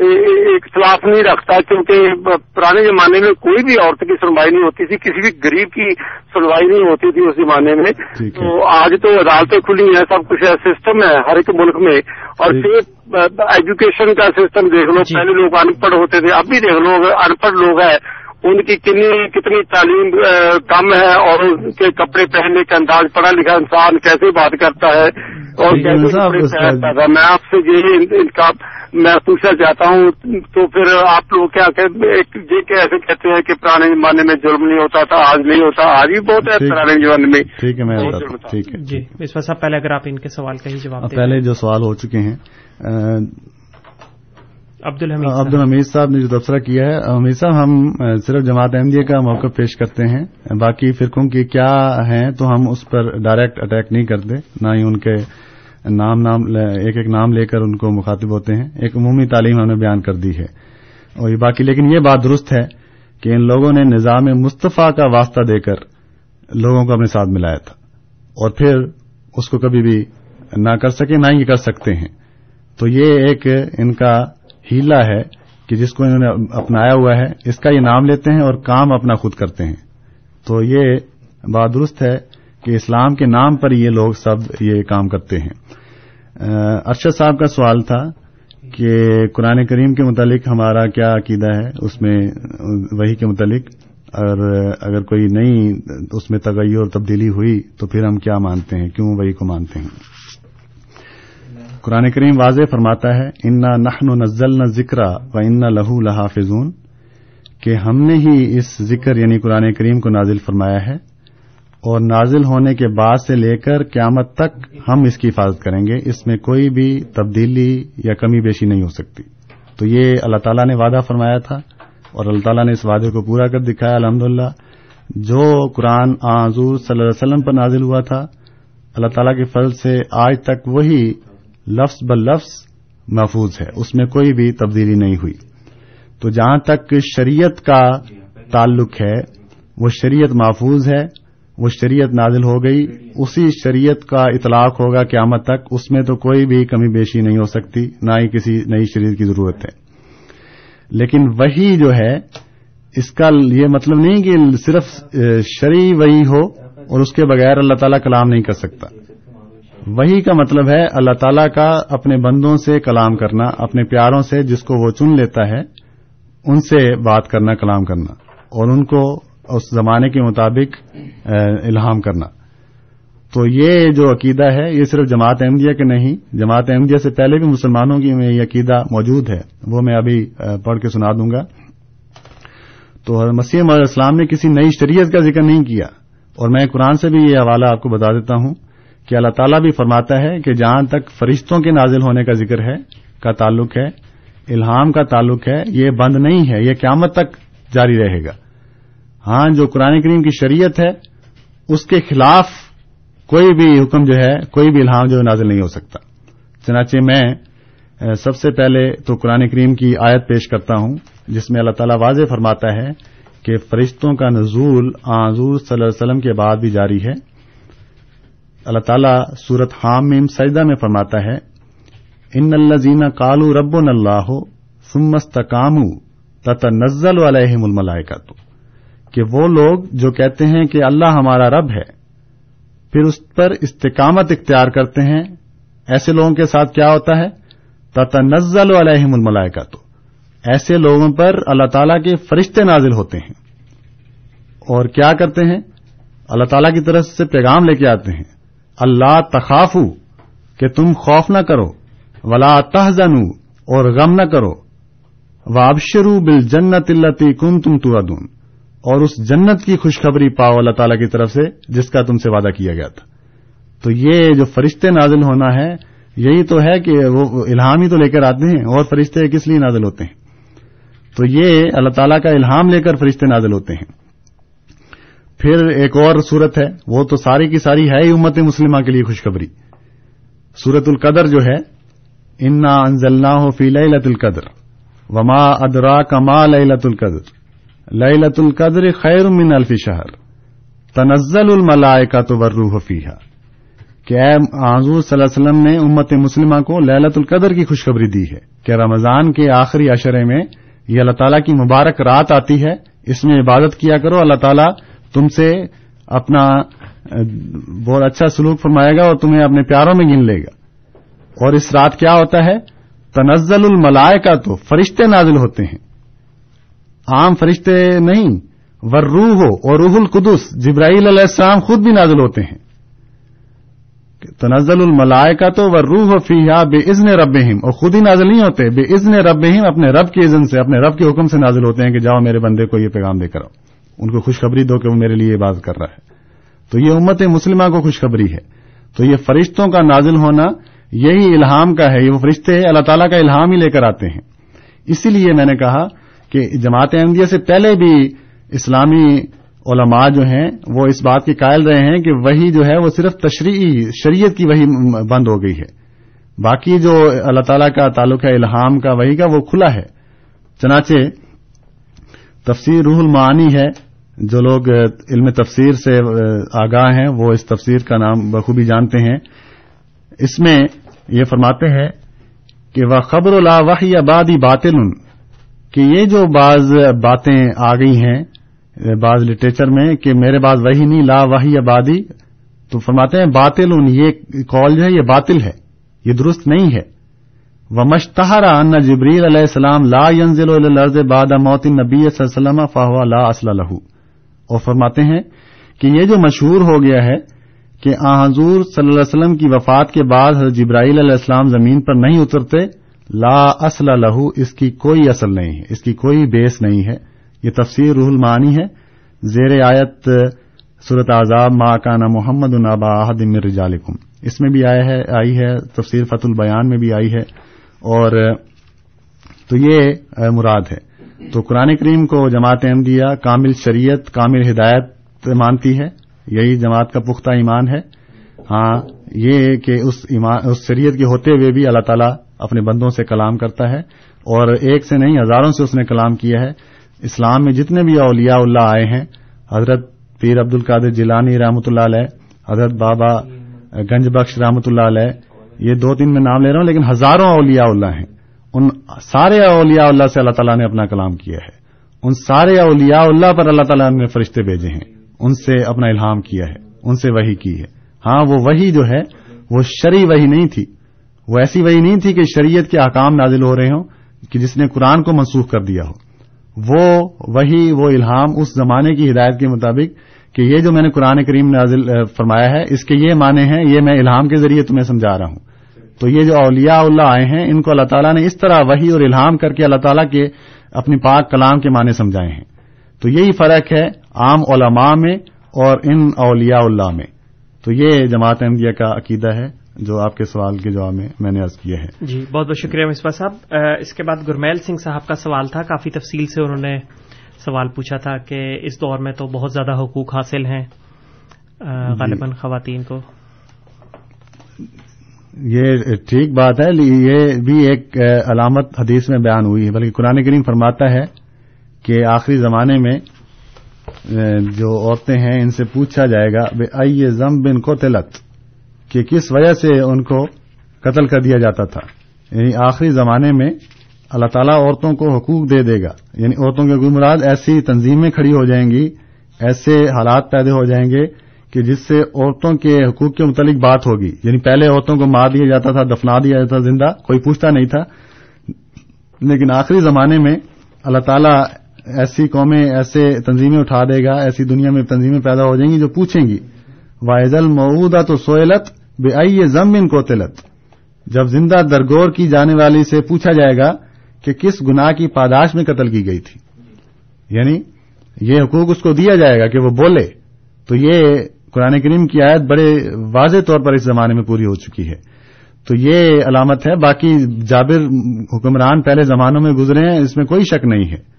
اختلاف نہیں رکھتا کیونکہ پرانے زمانے میں کوئی بھی عورت کی سنوائی نہیں ہوتی تھی کسی بھی غریب کی سنوائی نہیں ہوتی تھی اس زمانے میں۔ تو آج تو عدالتیں کھلی ہیں سب کچھ ہے سسٹم ہے ہر ایک ملک میں۔ اور صرف ایجوکیشن کا سسٹم دیکھ لو پہلے لوگ ان پڑھ ہوتے تھے اب بھی دیکھ لو ان پڑھ لوگ ہیں ان کی کنی کتنی تعلیم کم ہے اور ان کے کپڑے پہننے کا انداز پڑھا لکھا انسان کیسے بات کرتا ہے اور جی، جی، جی۔ میں آپ سے یہی ان کا میں پوچھنا چاہتا ہوں۔ تو پھر آپ لوگ کیا یہ ایسے کہتے ہیں کہ پرانے زمانے میں جرم نہیں ہوتا تھا آج نہیں ہوتا آج بھی بہت ہے پرانے زمانے میں۔ ٹھیک ہے ٹھیک ہے۔ جی پہلے اگر آپ ان کے سوال کا ہی جواب پہلے جو سوال ہو چکے ہیں عبد الحمید عبد الحمید صاحب نے جو تبصرہ کیا ہے حمید صاحب ہم صرف جماعت احمدیہ کا موقع پیش کرتے ہیں۔ باقی فرقوں کے کیا ہیں تو ہم اس پر ڈائریکٹ اٹیک نہیں کرتے نہ ہی ان کے نام نام ایک ایک نام لے کر ان کو مخاطب ہوتے ہیں۔ ایک عمومی تعلیم ہم نے بیان کر دی ہے۔ اور یہ باقی لیکن یہ بات درست ہے کہ ان لوگوں نے نظام مصطفیٰ کا واسطہ دے کر لوگوں کو اپنے ساتھ ملایا تھا۔ اور پھر اس کو کبھی بھی نہ کر سکے نہ ہی کر سکتے ہیں۔ تو یہ ایک ان کا ہیلا ہے کہ جس کو انہوں نے اپنایا ہوا ہے، اس کا یہ نام لیتے ہیں اور کام اپنا خود کرتے ہیں۔ تو یہ بات درست ہے کہ اسلام کے نام پر یہ لوگ سب یہ کام کرتے ہیں۔ ارشد صاحب کا سوال تھا کہ قرآن کریم کے متعلق ہمارا کیا عقیدہ ہے؟ اس میں وہی کے متعلق۔ اور اگر کوئی نئی اس میں تغیر اور تبدیلی ہوئی تو پھر ہم کیا مانتے ہیں؟ کیوں وہی کو مانتے ہیں؟ قرآن کریم واضح فرماتا ہے، انا نحن نزلنا ذکر و انا لہو لحافظون کہ ہم نے ہی اس ذکر یعنی قرآن کریم کو نازل فرمایا ہے اور نازل ہونے کے بعد سے لے کر قیامت تک ہم اس کی حفاظت کریں گے، اس میں کوئی بھی تبدیلی یا کمی بیشی نہیں ہو سکتی۔ تو یہ اللہ تعالیٰ نے وعدہ فرمایا تھا اور اللہ تعالیٰ نے اس وعدے کو پورا کر دکھایا، الحمدللہ۔ جو قرآن حضور صلی اللہ علیہ وسلم پر نازل ہوا تھا، اللہ تعالیٰ کے فضل سے آج تک وہی لفظ بل لفظ محفوظ ہے۔ اس میں کوئی بھی تبدیلی نہیں ہوئی۔ تو جہاں تک شریعت کا تعلق ہے، وہ شریعت محفوظ ہے، وہ شریعت نازل ہو گئی۔ اسی شریعت کا اطلاق ہوگا قیامت تک۔ اس میں تو کوئی بھی کمی بیشی نہیں ہو سکتی، نہ ہی کسی نئی شریعت کی ضرورت ہے۔ لیکن وہی جو ہے، اس کا یہ مطلب نہیں کہ صرف شرعی وہی ہو اور اس کے بغیر اللہ تعالیٰ کلام نہیں کر سکتا۔ وہی کا مطلب ہے اللہ تعالیٰ کا اپنے بندوں سے کلام کرنا، اپنے پیاروں سے جس کو وہ چن لیتا ہے، ان سے بات کرنا، کلام کرنا، اور ان کو اس زمانے کے مطابق الہام کرنا۔ تو یہ جو عقیدہ ہے، یہ صرف جماعت احمدیہ کے نہیں، جماعت احمدیہ سے پہلے بھی مسلمانوں کی میں یہ عقیدہ موجود ہے، وہ میں ابھی پڑھ کے سنا دوں گا۔ تو مسیح علیہ السلام نے کسی نئی شریعت کا ذکر نہیں کیا، اور میں قرآن سے بھی یہ حوالہ آپ کو بتا دیتا ہوں۔ کہ اللہ تعالیٰ بھی فرماتا ہے کہ جہاں تک فرشتوں کے نازل ہونے کا ذکر ہے، کا تعلق ہے، الہام کا تعلق ہے، یہ بند نہیں ہے، یہ قیامت تک جاری رہے گا۔ ہاں جو قرآن کریم کی شریعت ہے، اس کے خلاف کوئی بھی حکم جو ہے، کوئی بھی الہام جو نازل نہیں ہو سکتا۔ چنانچہ میں سب سے پہلے تو قرآن کریم کی آیت پیش کرتا ہوں، جس میں اللہ تعالیٰ واضح فرماتا ہے کہ فرشتوں کا نزول آزور صلی اللہ علیہ وسلم کے بعد بھی جاری ہے۔ اللہ تعالیٰ سورت حام سجدہ میں فرماتا ہے، ان اللہ الزین کالو رب اللہ سمست کام تت نزل علیہم الملائکہ تو کہ وہ لوگ جو کہتے ہیں کہ اللہ ہمارا رب ہے، پھر اس پر استقامت اختیار کرتے ہیں، ایسے لوگوں کے ساتھ کیا ہوتا ہے؟ تتا نزل علیہم الملائکہ تو ایسے لوگوں پر اللہ تعالیٰ کے فرشتے نازل ہوتے ہیں۔ اور کیا کرتے ہیں؟ اللہ تعالیٰ کی طرف سے پیغام لے کے آتے ہیں۔ اللہ تخافو، کہ تم خوف نہ کرو، ولا تحزنو اور غم نہ کرو۔ وابشرو بل جنت التی کن تم تو اور اس جنت کی خوشخبری پاؤ اللہ تعالی کی طرف سے، جس کا تم سے وعدہ کیا گیا تھا۔ تو یہ جو فرشتے نازل ہونا ہے، یہی تو ہے کہ وہ الہام ہی تو لے کر آتے ہیں۔ اور فرشتے کس لیے نازل ہوتے ہیں؟ تو یہ اللہ تعالیٰ کا الہام لے کر فرشتے نازل ہوتے ہیں۔ پھر ایک اور صورت ہے، وہ تو ساری کی ساری ہے ہی امت مسلمہ کے لیے خوشخبری۔ سورت القدر جو ہے، انا انزلنا فی لت القدر وما ادرا کما لت القدر۔ لت القدر خیر من الف شہر تنزل الملائکہ تو ورروح فیحا کہ اے حضور صلی اللہ علیہ وسلم نے امت مسلمہ کو للت القدر کی خوشخبری دی ہے کہ رمضان کے آخری عشرے میں یہ اللہ تعالیٰ کی مبارک رات آتی ہے، اس میں عبادت کیا کرو، اللہ تعالیٰ تم سے اپنا بہت اچھا سلوک فرمائے گا اور تمہیں اپنے پیاروں میں گن لے گا۔ اور اس رات کیا ہوتا ہے؟ تنزل الملائکہ تو فرشتے نازل ہوتے ہیں۔ عام فرشتے نہیں ور روح ہو اور روح القدس، جبرائیل علیہ السلام خود بھی نازل ہوتے ہیں۔ تنزل الملائے کا تو ور روح فیحا بے ازن رب اور خود ہی نازل نہیں ہوتے بے ازن رب اپنے رب کی عزن سے، اپنے رب کے حکم سے نازل ہوتے ہیں کہ جاؤ میرے بندے کو یہ پیغام دے کر آؤ۔ ان کو خوشخبری دو کہ وہ میرے لیے بات کر رہا ہے۔ تو یہ امت مسلمہ کو خوشخبری ہے۔ تو یہ فرشتوں کا نازل ہونا یہی الہام کا ہے، یہ وہ فرشتے اللہ تعالیٰ کا الہام ہی لے کر آتے ہیں۔ اسی لیے میں نے کہا کہ جماعت احمدیہ سے پہلے بھی اسلامی علماء جو ہیں، وہ اس بات کے قائل رہے ہیں کہ وہی جو ہے، وہ صرف تشریعی، شریعت کی وہی بند ہو گئی ہے۔ باقی جو اللہ تعالیٰ کا تعلق ہے، الہام کا، وہی کا، وہ کھلا ہے۔ چنانچہ تفسیر روح المعانی ہے۔ جو لوگ علم تفسیر سے آگاہ ہیں، وہ اس تفسیر کا نام بخوبی جانتے ہیں۔ اس میں یہ فرماتے ہیں کہ وہ خبر اللہ وحی آبادی باطل، کہ یہ جو بعض باتیں آ گئی ہیں، بعض لٹریچر میں، کہ میرے بعض وہی نہیں، لا وحی آبادی تو فرماتے ہیں باطل ان یہ کال جو ہے، یہ باطل ہے، یہ درست نہیں ہے۔ وہ مشتہرا ان جبریل علیہ السلام لا ینزل الرض باد موت نبی صلی اللہ علیہ وسلم فاہ لا اصل لہو اور فرماتے ہیں کہ یہ جو مشہور ہو گیا ہے کہ آ حضور صلی اللہ علیہ وسلم کی وفات کے بعد حضرت جبرائیل علیہ السلام زمین پر نہیں اترتے، لا اصل لہو اس کی کوئی اصل نہیں ہے، اس کی کوئی بیس نہیں ہے۔ یہ تفسیر روح المعانی ہے۔ زیر آیت صورت عذاب ما کانا محمد النابا رجالکم۔ اس میں بھی آیا ہے، آئی ہے، تفسیر فت البیان میں بھی آئی ہے۔ اور تو یہ مراد ہے۔ تو قرآن کریم کو جماعت احمدیہ کامل شریعت کامل ہدایت مانتی ہے یہی جماعت کا پختہ ایمان ہے۔ ہاں یہ کہ اس, اس شریعت کے ہوتے ہوئے بھی اللہ تعالیٰ اپنے بندوں سے کلام کرتا ہے اور ایک سے نہیں ہزاروں سے اس نے کلام کیا ہے۔ اسلام میں جتنے بھی اولیاء اللہ آئے ہیں حضرت پیر عبد القادر جیلانی رحمۃ اللہ علیہ حضرت بابا گنج بخش رحمۃ اللہ علیہ یہ دو تین میں نام لے رہا ہوں لیکن ہزاروں اولیاء اللہ ہیں۔ ان سارے اولیاء اللہ سے اللہ تعالیٰ نے اپنا کلام کیا ہے۔ ان سارے اولیاء اللہ پر اللہ تعالیٰ نے فرشتے بھیجے ہیں۔ ان سے اپنا الہام کیا ہے۔ ان سے وہی کی ہے۔ ہاں وہ وہی جو ہے، وہ شری وہی نہیں تھی۔ وہ ایسی وہی نہیں تھی کہ شریعت کے احکام نازل ہو رہے ہوں، کہ جس نے قرآن کو منسوخ کر دیا ہو۔ وہ وہی وہ الہام اس زمانے کی ہدایت کے مطابق کہ یہ جو میں نے قرآن کریم نازل فرمایا ہے، اس کے یہ معنی ہیں، یہ میں الہام کے ذریعے تمہیں سمجھا رہا ہوں۔ تو یہ جو اولیاء اللہ آئے ہیں ان کو اللہ تعالیٰ نے اس طرح وہی اور الہام کر کے اللہ تعالیٰ کے اپنی پاک کلام کے معنی سمجھائے ہیں۔ تو یہی فرق ہے عام علماء میں اور ان اولیاء اللہ میں۔ تو یہ جماعت احمدیہ کا عقیدہ ہے جو آپ کے سوال کے جواب میں میں نے عرض کیا ہے۔ جی بہت بہت شکریہ مصباح صاحب۔ اس کے بعد گرمیل سنگھ صاحب کا سوال تھا کافی تفصیل سے انہوں نے سوال پوچھا تھا کہ اس دور میں تو بہت زیادہ حقوق حاصل ہیں غالباً خواتین کو۔ یہ ٹھیک بات ہے، یہ بھی ایک علامت حدیث میں بیان ہوئی ہے، بلکہ قرآن کریم فرماتا ہے کہ آخری زمانے میں جو عورتیں ہیں، ان سے پوچھا جائے گا، بے ائی زم بن کو تلت کہ کس وجہ سے ان کو قتل کر دیا جاتا تھا؟ یعنی آخری زمانے میں اللہ تعالیٰ عورتوں کو حقوق دے دے گا۔ یعنی عورتوں کے مراد ایسی تنظیمیں کھڑی ہو جائیں گی، ایسے حالات پیدا ہو جائیں گے کہ جس سے عورتوں کے حقوق کے متعلق بات ہوگی۔ یعنی پہلے عورتوں کو مار دیا جاتا تھا، دفنا دیا جاتا تھا، زندہ، کوئی پوچھتا نہیں تھا۔ لیکن آخری زمانے میں اللہ تعالیٰ ایسی قومیں، ایسے تنظیمیں اٹھا دے گا، ایسی دنیا میں تنظیمیں پیدا ہو جائیں گی جو پوچھیں گی۔ واحد المعودہ تو سوئلت بے آئی زمین کو تلت جب زندہ درگور کی جانے والی سے پوچھا جائے گا کہ کس گناہ کی پاداش میں قتل کی گئی تھی۔ یعنی یہ حقوق اس کو دیا جائے گا کہ وہ بولے۔ تو یہ قرآن کریم کی آیت بڑے واضح طور پر اس زمانے میں پوری ہو چکی ہے۔ تو یہ علامت ہے، باقی جابر حکمران پہلے زمانوں میں گزرے ہیں، اس میں کوئی شک نہیں ہے۔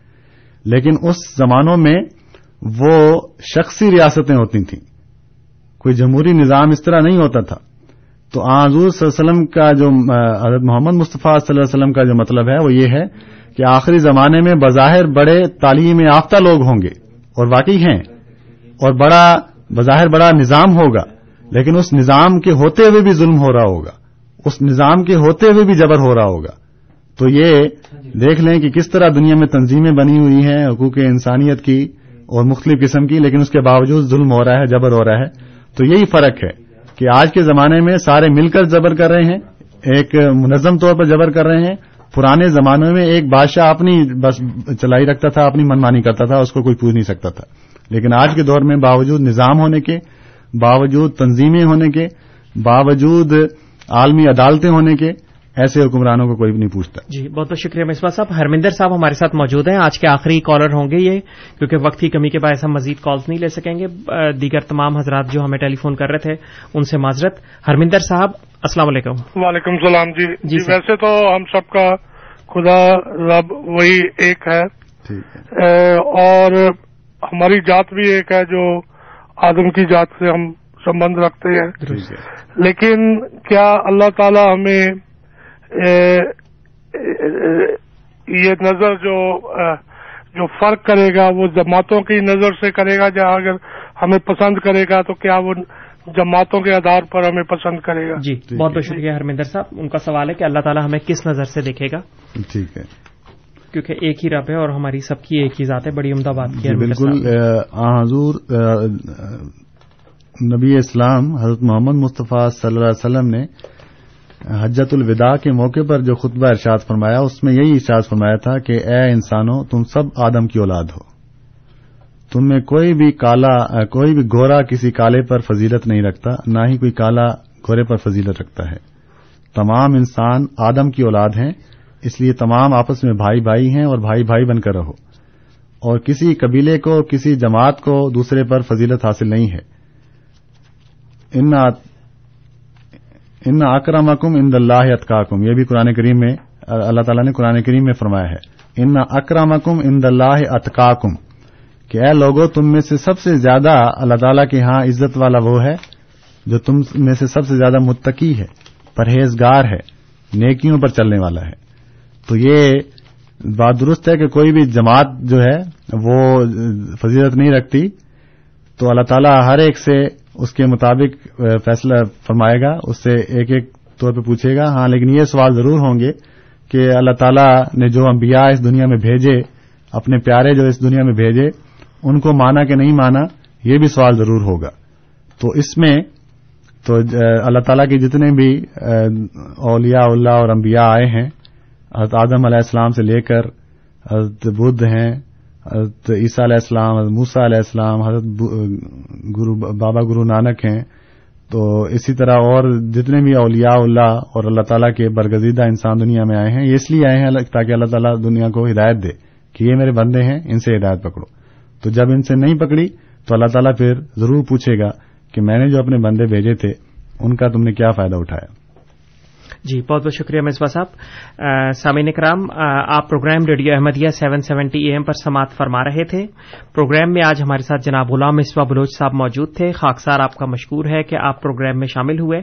لیکن اس زمانوں میں وہ شخصی ریاستیں ہوتی تھیں۔ کوئی جمہوری نظام اس طرح نہیں ہوتا تھا۔ تو آضور صلی اللہ علیہ وسلم کا جو حضرت محمد مصطفیٰ صلی اللہ علیہ وسلم کا جو مطلب ہے، وہ یہ ہے کہ آخری زمانے میں بظاہر بڑے تعلیم یافتہ لوگ ہوں گے، اور واقعی ہیں۔ اور بڑا بظاہر بڑا نظام ہوگا، لیکن اس نظام کے ہوتے ہوئے بھی ظلم ہو رہا ہوگا، اس نظام کے ہوتے ہوئے بھی جبر ہو رہا ہوگا۔ تو یہ دیکھ لیں کہ کس طرح دنیا میں تنظیمیں بنی ہوئی ہیں، حقوق انسانیت کی اور مختلف قسم کی، لیکن اس کے باوجود ظلم ہو رہا ہے، جبر ہو رہا ہے۔ تو یہی فرق ہے کہ آج کے زمانے میں سارے مل کر جبر کر رہے ہیں، ایک منظم طور پر جبر کر رہے ہیں۔ پرانے زمانوں میں ایک بادشاہ اپنی بس چلائی رکھتا تھا، اپنی منمانی کرتا تھا، اس کو کوئی پوچھ نہیں سکتا تھا۔ لیکن آج کے دور میں باوجود نظام ہونے کے باوجود تنظیمیں ہونے کے باوجود عالمی عدالتیں ہونے کے ایسے حکمرانوں کو کوئی بھی نہیں پوچھتا۔ جی بہت بہت شکریہ مصباح صاحب۔ ہرمندر صاحب ہمارے ساتھ موجود ہیں۔ آج کے آخری کالر ہوں گے یہ کیونکہ وقت کی کمی کے باعث ہم مزید کالز نہیں لے سکیں گے۔ دیگر تمام حضرات جو ہمیں ٹیلی فون کر رہے تھے ان سے معذرت۔ ہرمندر صاحب السلام علیکم۔ وعلیکم السلام جی۔ جی جی ویسے تو ہم سب کا خدا رب وہی ایک ہے۔ اور ہماری جات بھی ایک ہے جو آدم کی جات سے ہم سبند رکھتے ہیں۔ لیکن کیا اللہ تعالی ہمیں یہ نظر جو جو فرق کرے گا وہ جماعتوں کی نظر سے کرے گا جہاں اگر ہمیں پسند کرے گا تو کیا وہ جماعتوں کے آدھار پر ہمیں پسند کرے گا؟ جی بہت بہت شکریہ ہرمندر صاحب۔ ان کا سوال ہے کہ اللہ تعالیٰ ہمیں کس نظر سے دیکھے گا؟ ٹھیک ہے۔ کیونکہ ایک ہی رب ہے اور ہماری سب کی ایک ہی ذات ہے بڑی عمدہ بات کی بالکل حضور نبی اسلام حضرت محمد مصطفیٰ صلی اللہ علیہ وسلم نے حجت الوداع کے موقع پر جو خطبہ ارشاد فرمایا اس میں یہی ارشاد فرمایا تھا کہ اے انسانوں تم سب آدم کی اولاد ہو۔ تم میں کوئی بھی کالا کوئی بھی گورا کسی کالے پر فضیلت نہیں رکھتا نہ ہی کوئی کالا گورے پر فضیلت رکھتا ہے۔ تمام انسان آدم کی اولاد ہیں۔ اس لیے تمام آپس میں بھائی بھائی ہیں اور بھائی بھائی بن کر رہو۔ اور کسی قبیلے کو، کسی جماعت کو دوسرے پر فضیلت حاصل نہیں ہے۔ ان ان اکرمکم ان اللہ اتقاکم۔ یہ بھی قرآن کریم میں، اللہ تعالیٰ نے قرآن کریم میں فرمایا ہے۔ ان اکرمکم ان اللہ اتقاکم۔ کہ اے لوگوں تم میں سے سب سے زیادہ اللہ تعالیٰ کے ہاں عزت والا وہ ہے جو تم میں سے سب سے زیادہ متقی ہے، پرہیزگار ہے، نیکیوں پر چلنے والا ہے۔ تو یہ بات درست ہے کہ کوئی بھی جماعت جو ہے وہ فضیلت نہیں رکھتی، تو اللہ تعالیٰ ہر ایک سے اس کے مطابق فیصلہ فرمائے گا، اس سے ایک ایک طور پہ پوچھے گا۔ ہاں لیکن یہ سوال ضرور ہوں گے کہ اللہ تعالیٰ نے جو انبیاء اس دنیا میں بھیجے، اپنے پیارے جو اس دنیا میں بھیجے، ان کو مانا کہ نہیں مانا، یہ بھی سوال ضرور ہوگا۔ تو اس میں تو اللہ تعالیٰ کے جتنے بھی اولیاء اللہ اور انبیاء آئے ہیں حضرت آدم علیہ السلام سے لے کر حضرت بدھ ہیں، حضرت عیسیٰ علیہ السلام، حضرت موسا علیہ السلام، حضرت گرو، بابا گرو نانک ہیں۔ تو اسی طرح اور جتنے بھی اولیاء اللہ اور اللہ تعالیٰ کے برگزیدہ انسان دنیا میں آئے ہیں، یہ اس لیے آئے ہیں تاکہ اللہ تعالیٰ دنیا کو ہدایت دے کہ یہ میرے بندے ہیں، ان سے ہدایت پکڑو۔ تو جب ان سے نہیں پکڑی، تو اللہ تعالیٰ پھر ضرور پوچھے گا کہ میں نے جو اپنے بندے بھیجے تھے، ان کا تم نے کیا فائدہ اٹھایا؟ جی بہت بہت شکریہ مصباح صاحب۔ سامعین کرام آپ programme radio Ahmadiyya seven seventy A M پر سماعت فرما رہے تھے۔ پروگرام میں آج ہمارے ساتھ جناب غلام مصباح بلوچ صاحب موجود تھے۔ خاکسار آپ کا مشکور ہے کہ آپ پروگرام میں شامل ہوئے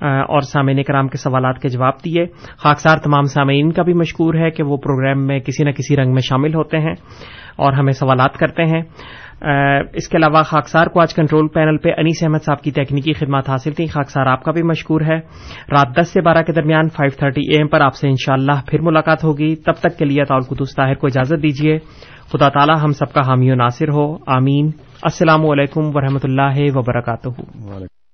اور سامعین کرام کے سوالات کے جواب دیے۔ خاکسار تمام سامعین کا بھی مشکور ہے کہ وہ پروگرام میں کسی نہ کسی رنگ میں شامل ہوتے ہیں اور ہمیں سوالات کرتے ہیں۔ اس کے علاوہ خاکسار کو آج کنٹرول پینل پہ انیس احمد صاحب کی تکنیکی خدمات حاصل تھیں۔ خاکسار آپ کا بھی مشکور ہے۔ رات دس سے بارہ کے درمیان فائیو تھرٹی اے ایم پر آپ سے انشاءاللہ پھر ملاقات ہوگی۔ تب تک کے لیے قدوس طاہر کو اجازت دیجیے۔ خدا تعالی ہم سب کا حامی و ناصر ہو۔ آمین۔ السلام علیکم ورحمۃ اللہ وبرکاتہ۔